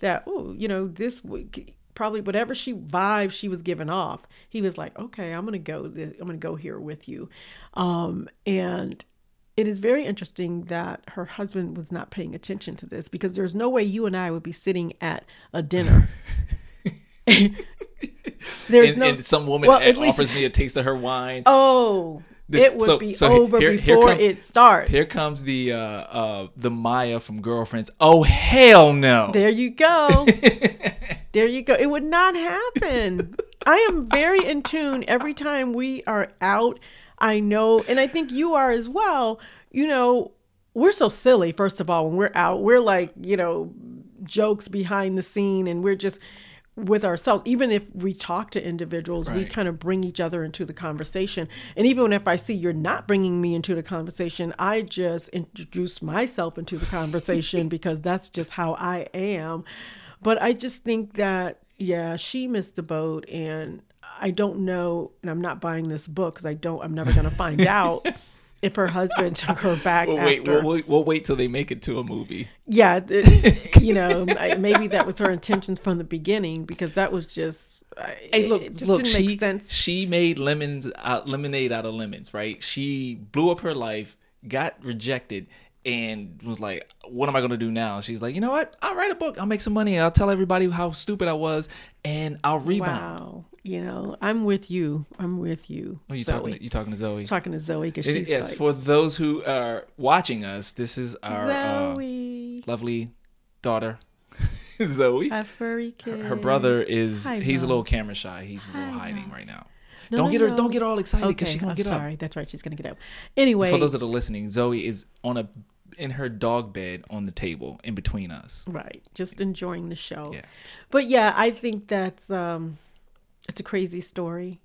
[SPEAKER 2] that oh you know this would probably whatever she vibe she was giving off he was like okay I'm gonna go I'm gonna go here with you, um and it is very interesting that her husband was not paying attention to this because there's no way you and I would be sitting at a dinner. there's
[SPEAKER 1] And,
[SPEAKER 2] no
[SPEAKER 1] and some woman
[SPEAKER 2] well, at least-
[SPEAKER 1] offers me a taste of her wine.
[SPEAKER 2] oh it would
[SPEAKER 1] so-
[SPEAKER 2] be
[SPEAKER 1] so
[SPEAKER 2] over
[SPEAKER 1] here- here
[SPEAKER 2] before
[SPEAKER 1] come-
[SPEAKER 2] it starts.
[SPEAKER 1] Here comes the uh, uh, the Maya from Girlfriends. Oh hell no!
[SPEAKER 2] There you go. there you go. It would not happen. I am very in tune every time we are out. I know, and I think you are as well. You know, we're so silly, first of all, when we're out. We're like, you know, jokes behind the scene, and we're just with ourselves. Even if we talk to individuals, we kind of bring each other into the conversation. And even if I see you're not bringing me into the conversation, I just introduce myself into the conversation because that's just how I am. But I just think that, yeah, she missed the boat. And I don't know, and I'm not buying this book because I don't, I'm never going to find out. If her husband took her back
[SPEAKER 1] We'll wait,
[SPEAKER 2] after,
[SPEAKER 1] we'll, wait- we'll wait till they make it to a movie.
[SPEAKER 2] yeah, it- you know, maybe that was her intentions from the beginning because that was just,
[SPEAKER 1] Hey, look,
[SPEAKER 2] just
[SPEAKER 1] look.
[SPEAKER 2] didn't
[SPEAKER 1] She
[SPEAKER 2] make sense.
[SPEAKER 1] she made lemons out lemonade out of lemons, right? She blew up her life, got rejected, and was like, "What am I gonna do now?" She's like, "You know what? I'll write a book. I'll make some money. I'll tell everybody how stupid I was, and I'll rebound."
[SPEAKER 2] Wow, you know, I'm with you. I'm with you.
[SPEAKER 1] Oh, you
[SPEAKER 2] Zoe.
[SPEAKER 1] talking? To, you talking to Zoe?
[SPEAKER 2] talking to Zoe because she's
[SPEAKER 1] yes,
[SPEAKER 2] like,
[SPEAKER 1] for those who are watching us, this is our uh, lovely daughter, Zoe.
[SPEAKER 2] a furry kid.
[SPEAKER 1] Her brother is
[SPEAKER 2] Hi,
[SPEAKER 1] he's a little camera shy. He's a little
[SPEAKER 2] Hi,
[SPEAKER 1] hiding right now.
[SPEAKER 2] No,
[SPEAKER 1] don't get her don't get all excited because
[SPEAKER 2] Okay,
[SPEAKER 1] she's gonna
[SPEAKER 2] I'm
[SPEAKER 1] get up.
[SPEAKER 2] sorry. That's right. She's gonna get up. Anyway,
[SPEAKER 1] For those that are listening, Zoe is on a in her dog bed on the table in between us.
[SPEAKER 2] right, just enjoying the show.
[SPEAKER 1] Yeah.
[SPEAKER 2] But yeah, I think that's um, it's a crazy story.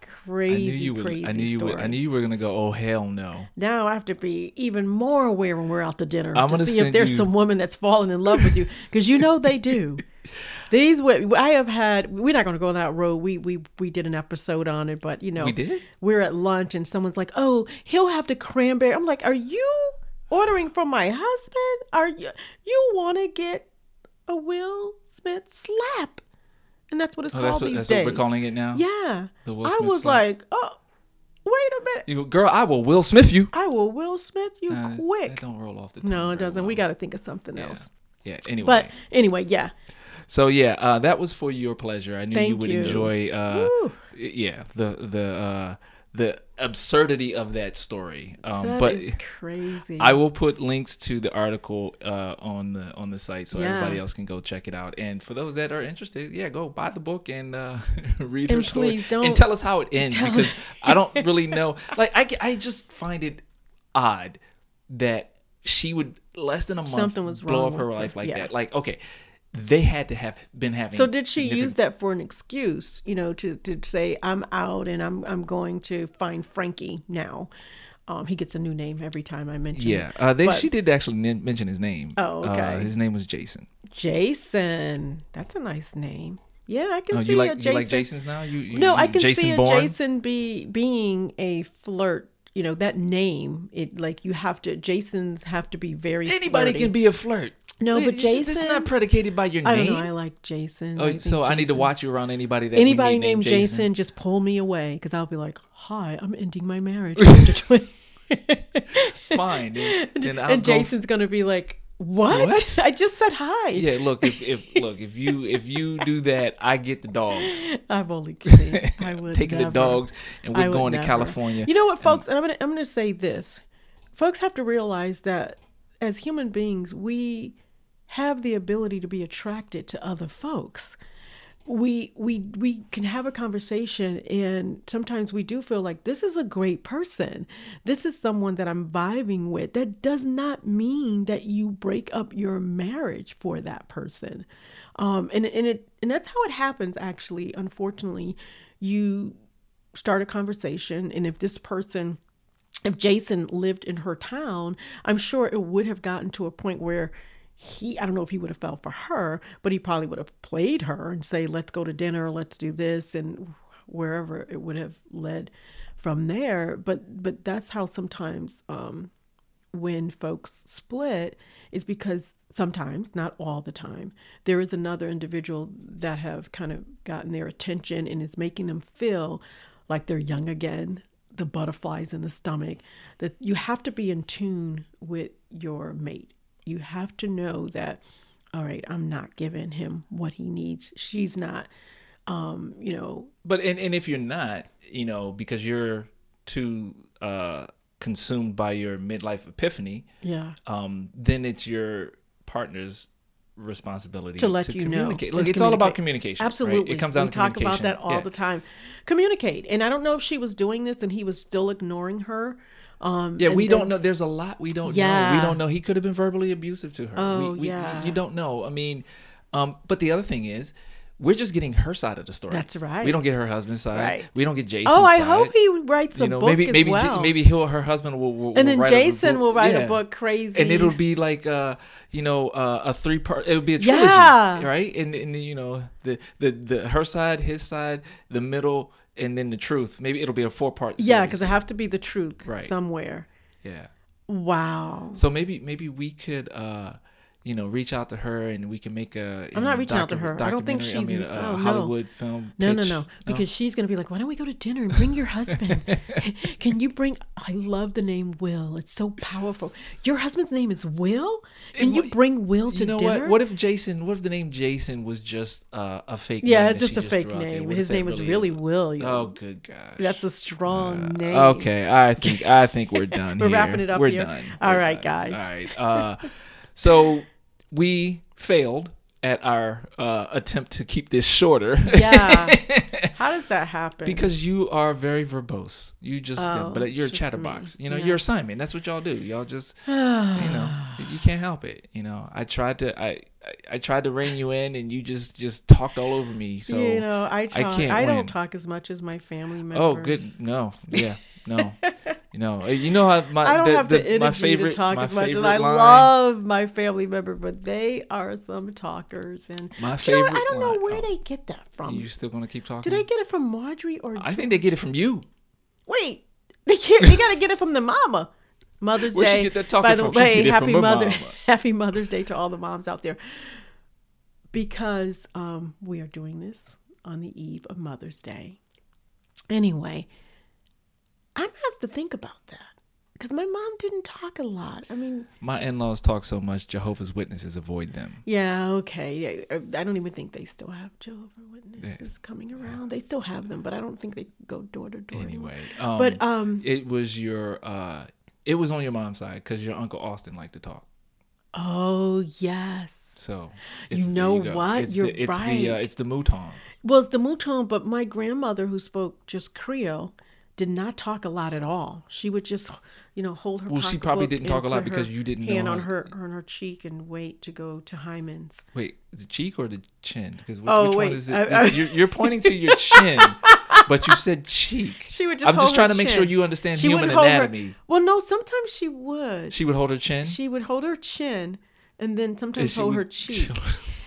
[SPEAKER 2] Crazy,
[SPEAKER 1] I knew you would.
[SPEAKER 2] crazy
[SPEAKER 1] I knew you
[SPEAKER 2] story.
[SPEAKER 1] would. I knew you were gonna go. Oh hell no!
[SPEAKER 2] Now I have to be even more aware when we're out to dinner
[SPEAKER 1] I'm
[SPEAKER 2] to see if there's
[SPEAKER 1] you-
[SPEAKER 2] some woman that's fallen in love with you because you know they do. These I have had. We're not going to go on that road. We we we did an episode on it, but you know
[SPEAKER 1] We did?
[SPEAKER 2] We're at lunch and someone's like, "Oh, he'll have the cranberry." I'm like, "Are you ordering from my husband? Are you you want to get a Will Smith slap?" And that's what it's
[SPEAKER 1] Oh,
[SPEAKER 2] called
[SPEAKER 1] that's what,
[SPEAKER 2] these
[SPEAKER 1] that's
[SPEAKER 2] days.
[SPEAKER 1] what we're calling it now.
[SPEAKER 2] Yeah,
[SPEAKER 1] The Will
[SPEAKER 2] I was
[SPEAKER 1] slap.
[SPEAKER 2] like, "Oh, wait a minute."
[SPEAKER 1] You go, girl. I will Will Smith you.
[SPEAKER 2] I will Will Smith you
[SPEAKER 1] Uh,
[SPEAKER 2] quick.
[SPEAKER 1] That don't roll off the tongue.
[SPEAKER 2] No, it doesn't. We got to think of something
[SPEAKER 1] Yeah.
[SPEAKER 2] else.
[SPEAKER 1] yeah. Anyway,
[SPEAKER 2] But anyway, yeah.
[SPEAKER 1] so yeah, uh, that was for your pleasure. I knew you would
[SPEAKER 2] you.
[SPEAKER 1] enjoy. Uh, yeah, the the uh, the absurdity of that story. Um,
[SPEAKER 2] That
[SPEAKER 1] but
[SPEAKER 2] is crazy.
[SPEAKER 1] I will put links to the article uh, on the on the site so
[SPEAKER 2] Yeah.
[SPEAKER 1] everybody else can go check it out. And for those that are interested, yeah, go buy the book and uh, read her
[SPEAKER 2] And
[SPEAKER 1] story
[SPEAKER 2] don't-
[SPEAKER 1] and tell us how it ends because I don't really know. Like I I just find it odd that she would less than a month
[SPEAKER 2] Something was
[SPEAKER 1] blow up her
[SPEAKER 2] her.
[SPEAKER 1] life like
[SPEAKER 2] Yeah.
[SPEAKER 1] that. Like okay, they had to have been having.
[SPEAKER 2] So did she
[SPEAKER 1] significant-
[SPEAKER 2] use that for an excuse, you know, to, to say I'm out and I'm I'm going to find Frankie now? Um, he gets a new name every time I mention.
[SPEAKER 1] Yeah, uh, they,
[SPEAKER 2] But-
[SPEAKER 1] she did actually nin- mention his name.
[SPEAKER 2] Oh,
[SPEAKER 1] Uh,
[SPEAKER 2] okay.
[SPEAKER 1] his name was Jason.
[SPEAKER 2] Jason. That's a nice name. Yeah, I can
[SPEAKER 1] Oh,
[SPEAKER 2] see
[SPEAKER 1] you like
[SPEAKER 2] a
[SPEAKER 1] you like Jasons now? You, you
[SPEAKER 2] no, I can
[SPEAKER 1] Jason
[SPEAKER 2] see a
[SPEAKER 1] Bourne?
[SPEAKER 2] Jason be being a flirt. You know that name. It like you have to. Jasons have to be very.
[SPEAKER 1] Anybody
[SPEAKER 2] flirty.
[SPEAKER 1] can be a flirt.
[SPEAKER 2] No, but
[SPEAKER 1] Jason. just- It's
[SPEAKER 2] Jason-
[SPEAKER 1] not predicated by your
[SPEAKER 2] I don't
[SPEAKER 1] name.
[SPEAKER 2] know. I like Jason.
[SPEAKER 1] oh,
[SPEAKER 2] think
[SPEAKER 1] so I need to watch you around anybody that we
[SPEAKER 2] Anybody
[SPEAKER 1] meet
[SPEAKER 2] named Jason. just pull me away because I'll be like, "Hi, I'm ending my marriage."
[SPEAKER 1] Fine. Then, then I'll
[SPEAKER 2] and
[SPEAKER 1] go-
[SPEAKER 2] Jason's gonna be like, "What?
[SPEAKER 1] What?
[SPEAKER 2] I just said hi."
[SPEAKER 1] Yeah, look. If, if look if you if you do that, I get the dogs.
[SPEAKER 2] I'm only kidding. I would
[SPEAKER 1] Taking the dogs, and we're
[SPEAKER 2] would
[SPEAKER 1] going to. California.
[SPEAKER 2] You know what, folks? And I'm gonna I'm gonna say this: folks have to realize that as human beings, we have the ability to be attracted to other folks. We we we can have a conversation, and sometimes we do feel like this is a great person. This is someone that I'm vibing with. That does not mean that you break up your marriage for that person. Um, and and it and that's how it happens. Actually, unfortunately, you start a conversation and if this person if Jason lived in her town, I'm sure it would have gotten to a point where he I don't know if he would have fell for her, but he probably would have played her and say, "Let's go to dinner, let's do this," and wherever it would have led from there. But but that's how sometimes um, when folks split is because sometimes, not all the time, there is another individual that have kind of gotten their attention and is making them feel like they're young again, the butterflies in the stomach, that you have to be in tune with your mate. You have to know that, all right, I'm not giving him what he needs. She's not, um, you know,
[SPEAKER 1] But and, and if you're not, you know, because you're too uh, consumed by your midlife epiphany,
[SPEAKER 2] yeah.
[SPEAKER 1] um, then it's your partner's responsibility
[SPEAKER 2] To let you know
[SPEAKER 1] communicate. Look, it's all about
[SPEAKER 2] communicate.
[SPEAKER 1] communication. right?
[SPEAKER 2] Absolutely.
[SPEAKER 1] It comes down
[SPEAKER 2] we
[SPEAKER 1] to
[SPEAKER 2] talk about that all
[SPEAKER 1] Yeah.
[SPEAKER 2] the time. Communicate. And I don't know if she was doing this and he was still ignoring her. Um,
[SPEAKER 1] Yeah, we
[SPEAKER 2] then-
[SPEAKER 1] don't know. There's a lot we don't know. We don't know. He could have been verbally abusive to her.
[SPEAKER 2] Oh,
[SPEAKER 1] we, we,
[SPEAKER 2] yeah.
[SPEAKER 1] You don't know. I mean, um, but the other thing is, we're just getting her side of the story.
[SPEAKER 2] That's right.
[SPEAKER 1] We don't get her husband's side.
[SPEAKER 2] Right.
[SPEAKER 1] We don't get Jason's side.
[SPEAKER 2] Oh, I
[SPEAKER 1] side.
[SPEAKER 2] hope he writes a
[SPEAKER 1] you know,
[SPEAKER 2] book
[SPEAKER 1] maybe maybe
[SPEAKER 2] well.
[SPEAKER 1] maybe he'll her husband will, will
[SPEAKER 2] and
[SPEAKER 1] will
[SPEAKER 2] then Jason will write
[SPEAKER 1] yeah.
[SPEAKER 2] a book crazy.
[SPEAKER 1] and it'll be like uh you know uh, a three part It'll be a trilogy
[SPEAKER 2] Yeah.
[SPEAKER 1] right and and you know the, the the her side his side the middle and then the truth maybe it'll be a four part
[SPEAKER 2] Yeah, because it have to be the truth
[SPEAKER 1] Right.
[SPEAKER 2] somewhere.
[SPEAKER 1] yeah
[SPEAKER 2] Wow.
[SPEAKER 1] so maybe maybe we could uh you know reach out to her and we can make a
[SPEAKER 2] I'm not
[SPEAKER 1] know,
[SPEAKER 2] reaching out to her. I don't think she's-
[SPEAKER 1] I mean, a
[SPEAKER 2] oh, no.
[SPEAKER 1] Hollywood film
[SPEAKER 2] No, no, no. Because she's going to be like, why don't we go to dinner and bring your husband? Can you bring, I love the name Will. It's so powerful. Your husband's name is Will? Can
[SPEAKER 1] And
[SPEAKER 2] you bring Will to
[SPEAKER 1] you know
[SPEAKER 2] dinner?
[SPEAKER 1] what? What if Jason? What if the name Jason was just uh, a fake? Name?
[SPEAKER 2] Yeah,
[SPEAKER 1] it's
[SPEAKER 2] just a fake
[SPEAKER 1] out there?
[SPEAKER 2] name. His name was really William.
[SPEAKER 1] Oh, good gosh.
[SPEAKER 2] That's a strong name.
[SPEAKER 1] Okay, I think I think we're done.
[SPEAKER 2] We're
[SPEAKER 1] here.
[SPEAKER 2] wrapping it up
[SPEAKER 1] We're
[SPEAKER 2] here?
[SPEAKER 1] done.
[SPEAKER 2] All
[SPEAKER 1] We're
[SPEAKER 2] right,
[SPEAKER 1] done.
[SPEAKER 2] guys.
[SPEAKER 1] All right. Uh, so we failed at our uh, attempt to keep this shorter.
[SPEAKER 2] Yeah. How does that happen?
[SPEAKER 1] because you are very verbose. You just,
[SPEAKER 2] Oh,
[SPEAKER 1] but you're a chatterbox.
[SPEAKER 2] me.
[SPEAKER 1] You know,
[SPEAKER 2] Yeah.
[SPEAKER 1] you're Simon. That's what y'all do. Y'all just, you know, you can't help it. You know, I tried to, I, I, I tried to rein you in, and you just, just talked all over me. So,
[SPEAKER 2] you know, I talk, I,
[SPEAKER 1] can't I
[SPEAKER 2] don't
[SPEAKER 1] win.
[SPEAKER 2] talk as much as my family members.
[SPEAKER 1] oh, good. No, yeah, no. you know, you know how my,
[SPEAKER 2] I don't
[SPEAKER 1] the,
[SPEAKER 2] have
[SPEAKER 1] the,
[SPEAKER 2] the energy
[SPEAKER 1] my favorite,
[SPEAKER 2] to talk
[SPEAKER 1] my
[SPEAKER 2] as much,
[SPEAKER 1] favorite
[SPEAKER 2] and I
[SPEAKER 1] line,
[SPEAKER 2] love my family member, but they are some talkers. And
[SPEAKER 1] My
[SPEAKER 2] But you know? I don't know where
[SPEAKER 1] oh.
[SPEAKER 2] they get that from.
[SPEAKER 1] You still gonna keep talking?
[SPEAKER 2] Did I get it from Marjorie or?
[SPEAKER 1] I think they get it from you.
[SPEAKER 2] Wait, they get, they got to get it from the mama. Mother's
[SPEAKER 1] Where'd she
[SPEAKER 2] Day.
[SPEAKER 1] get that talking
[SPEAKER 2] By the
[SPEAKER 1] from?
[SPEAKER 2] Way,
[SPEAKER 1] get it from
[SPEAKER 2] happy mother,
[SPEAKER 1] mama.
[SPEAKER 2] happy Mother's Day to all the moms out there. Because um, we are doing this on the eve of Mother's Day. Anyway, I'm gonna have to think about that. because my mom didn't talk a lot. I mean,
[SPEAKER 1] My in-laws talk so much. Jehovah's Witnesses avoid them.
[SPEAKER 2] yeah, okay. Yeah, I don't even think they still have Jehovah's Witnesses coming around. They still have them, but I don't think they go door to door.
[SPEAKER 1] Anyway, um,
[SPEAKER 2] But um,
[SPEAKER 1] it was your uh, it was on your mom's side because your uncle Austin liked to talk.
[SPEAKER 2] oh yes.
[SPEAKER 1] So
[SPEAKER 2] You know
[SPEAKER 1] go.
[SPEAKER 2] what?
[SPEAKER 1] It's
[SPEAKER 2] You're
[SPEAKER 1] the, it's the uh,
[SPEAKER 2] right.
[SPEAKER 1] it's the mouton.
[SPEAKER 2] Well, it's the mouton, but my grandmother, who spoke just Creole, did not talk a lot at all. She would just, you know, hold her.
[SPEAKER 1] Well, she probably didn't talk a lot because you didn't know
[SPEAKER 2] hand on her on her cheek and wait to go to Hyman's.
[SPEAKER 1] Wait, the cheek or the chin? Because which,
[SPEAKER 2] Oh,
[SPEAKER 1] which
[SPEAKER 2] wait,
[SPEAKER 1] one is it?
[SPEAKER 2] I- I-
[SPEAKER 1] you're, you're pointing to your chin, but you said cheek.
[SPEAKER 2] She would just.
[SPEAKER 1] I'm just trying to make sure you understand
[SPEAKER 2] She
[SPEAKER 1] human
[SPEAKER 2] wouldn't her-
[SPEAKER 1] anatomy.
[SPEAKER 2] Well, no, sometimes she would.
[SPEAKER 1] She would hold her chin.
[SPEAKER 2] She would hold her chin, and then sometimes
[SPEAKER 1] she
[SPEAKER 2] hold
[SPEAKER 1] would-
[SPEAKER 2] her cheek.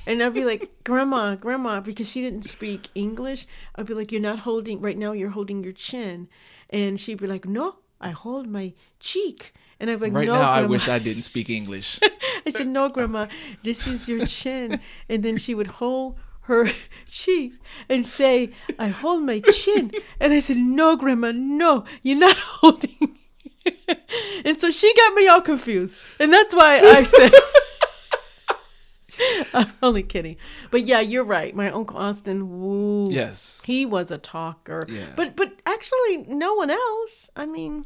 [SPEAKER 2] And I'd be like, Grandma, Grandma, because she didn't speak English. I'd be like, You're not holding, right now you're holding your chin. And she'd be like, No, I hold my cheek. And I'd be like,
[SPEAKER 1] right
[SPEAKER 2] No,
[SPEAKER 1] now, I wish I didn't speak English.
[SPEAKER 2] I said, No, Grandma, this is your chin. And then she would hold her cheeks and say, I hold my chin. And I said, No, Grandma, no, you're not holding. and so she got me all confused. And that's why I said, I'm only kidding. But yeah, you're right. My Uncle Austin, woo.
[SPEAKER 1] yes.
[SPEAKER 2] He was a talker.
[SPEAKER 1] Yeah.
[SPEAKER 2] But but actually no one else. I mean,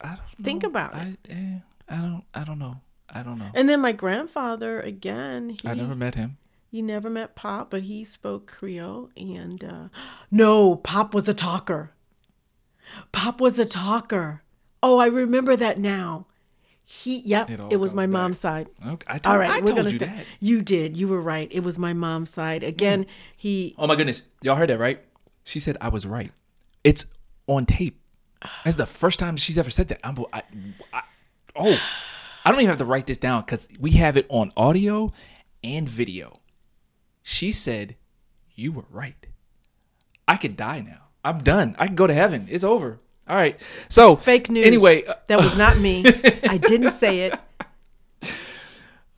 [SPEAKER 1] I don't
[SPEAKER 2] Think
[SPEAKER 1] know.
[SPEAKER 2] about it.
[SPEAKER 1] I, eh, I don't. I don't know. I don't know.
[SPEAKER 2] and then my grandfather again, he
[SPEAKER 1] I never met him.
[SPEAKER 2] You never met Pop, but he spoke Creole. And uh, no, Pop was a talker. Pop was a talker. Oh, I remember that now. He, yep,
[SPEAKER 1] It
[SPEAKER 2] it, was my
[SPEAKER 1] back.
[SPEAKER 2] mom's side.
[SPEAKER 1] Okay. I told,
[SPEAKER 2] All right,
[SPEAKER 1] I
[SPEAKER 2] we're gonna
[SPEAKER 1] you
[SPEAKER 2] stay.
[SPEAKER 1] that.
[SPEAKER 2] You did. You were right. It was my mom's side. Again, mm. he.
[SPEAKER 1] Oh my goodness, y'all heard that right? She said I was right. It's on tape. That's the first time she's ever said that. I'm, I, I, oh, I don't even have to write this down because we have it on audio and video. She said, "You were right. I could die now. I'm done. I can go to heaven. It's over. All right. So
[SPEAKER 2] Fake news.
[SPEAKER 1] Anyway, uh,
[SPEAKER 2] that was not me. I didn't say it.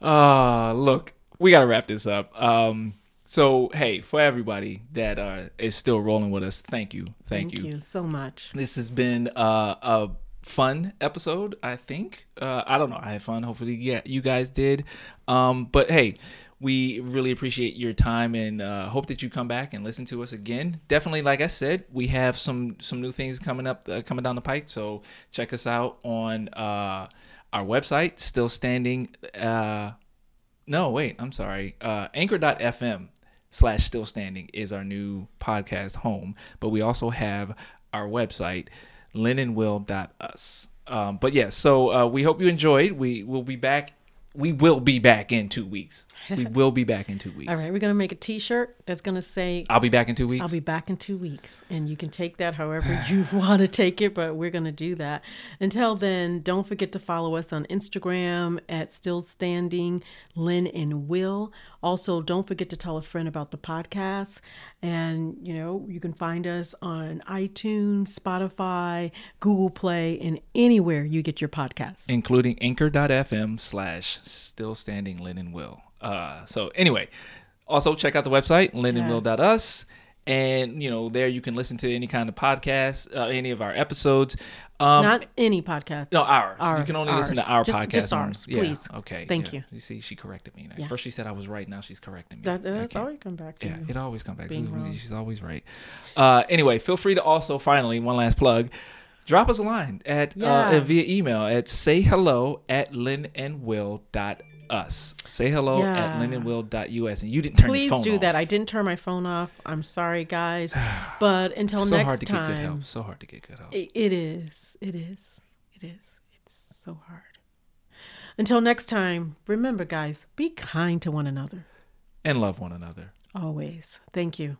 [SPEAKER 1] Uh look, we gotta wrap this up. Um, so hey, for everybody that uh, is still rolling with us, thank you, thank,
[SPEAKER 2] Thank you so much.
[SPEAKER 1] This has been uh, a fun episode. I think. Uh, I don't know. I had fun. Hopefully, yeah, you guys did. Um, but hey. We really appreciate your time and uh, hope that you come back and listen to us again. Definitely, like I said, we have some some new things coming up, uh, coming down the pike. So check us out on uh, our website, still standing. Uh, no, wait, I'm sorry. Uh, anchor.fm slash still standing is our new podcast home, but we also have our website, lynnandwill.us. Um, but yeah, so uh, we hope you enjoyed. We will be back. We will be back in two weeks. We will be back in two weeks.
[SPEAKER 2] All right, we're gonna make a T-shirt that's gonna say
[SPEAKER 1] I'll be back in two weeks.
[SPEAKER 2] I'll be back in two weeks, and you can take that however you want to take it, but we're going to do that. Until then, don't forget to follow us on Instagram at Still Standing Lynn and Will. Also, don't forget to tell a friend about the podcast. And, you know, you can find us on iTunes, Spotify, Google Play, and anywhere you get your podcasts.
[SPEAKER 1] including anchor.fm slash still standing Lynn and Will. Uh, so anyway, also check out the website, lynnandwill.us. And, you know, there you can listen to any kind of podcast, uh, any of our episodes. Um,
[SPEAKER 2] Not any podcast.
[SPEAKER 1] no, ours. you can only listen to our
[SPEAKER 2] Just-
[SPEAKER 1] podcast.
[SPEAKER 2] just ours,
[SPEAKER 1] yeah,
[SPEAKER 2] please.
[SPEAKER 1] Okay.
[SPEAKER 2] Thank
[SPEAKER 1] yeah.
[SPEAKER 2] you.
[SPEAKER 1] You see, she corrected me.
[SPEAKER 2] Yeah.
[SPEAKER 1] First she said I was right. Now she's correcting me.
[SPEAKER 2] That, that's
[SPEAKER 1] Okay.
[SPEAKER 2] always come back to
[SPEAKER 1] Yeah,
[SPEAKER 2] you.
[SPEAKER 1] it always come back.
[SPEAKER 2] Being
[SPEAKER 1] This
[SPEAKER 2] wrong.
[SPEAKER 1] She's always right. Uh, anyway, feel free to also finally one last plug. Drop us a line at uh, via email at say hello at lynnandwill.us. Say hello at
[SPEAKER 2] Yeah.
[SPEAKER 1] lynnandwill.us. And you didn't turn your
[SPEAKER 2] Please do
[SPEAKER 1] off.
[SPEAKER 2] that. I didn't turn my phone off. I'm sorry, guys. But until
[SPEAKER 1] so
[SPEAKER 2] next
[SPEAKER 1] hard to get good
[SPEAKER 2] time,
[SPEAKER 1] help. So hard to get good help.
[SPEAKER 2] It is. It is. It is. It's so hard. Until next time, remember, guys, be kind to one another.
[SPEAKER 1] and love one another.
[SPEAKER 2] Always. Thank you.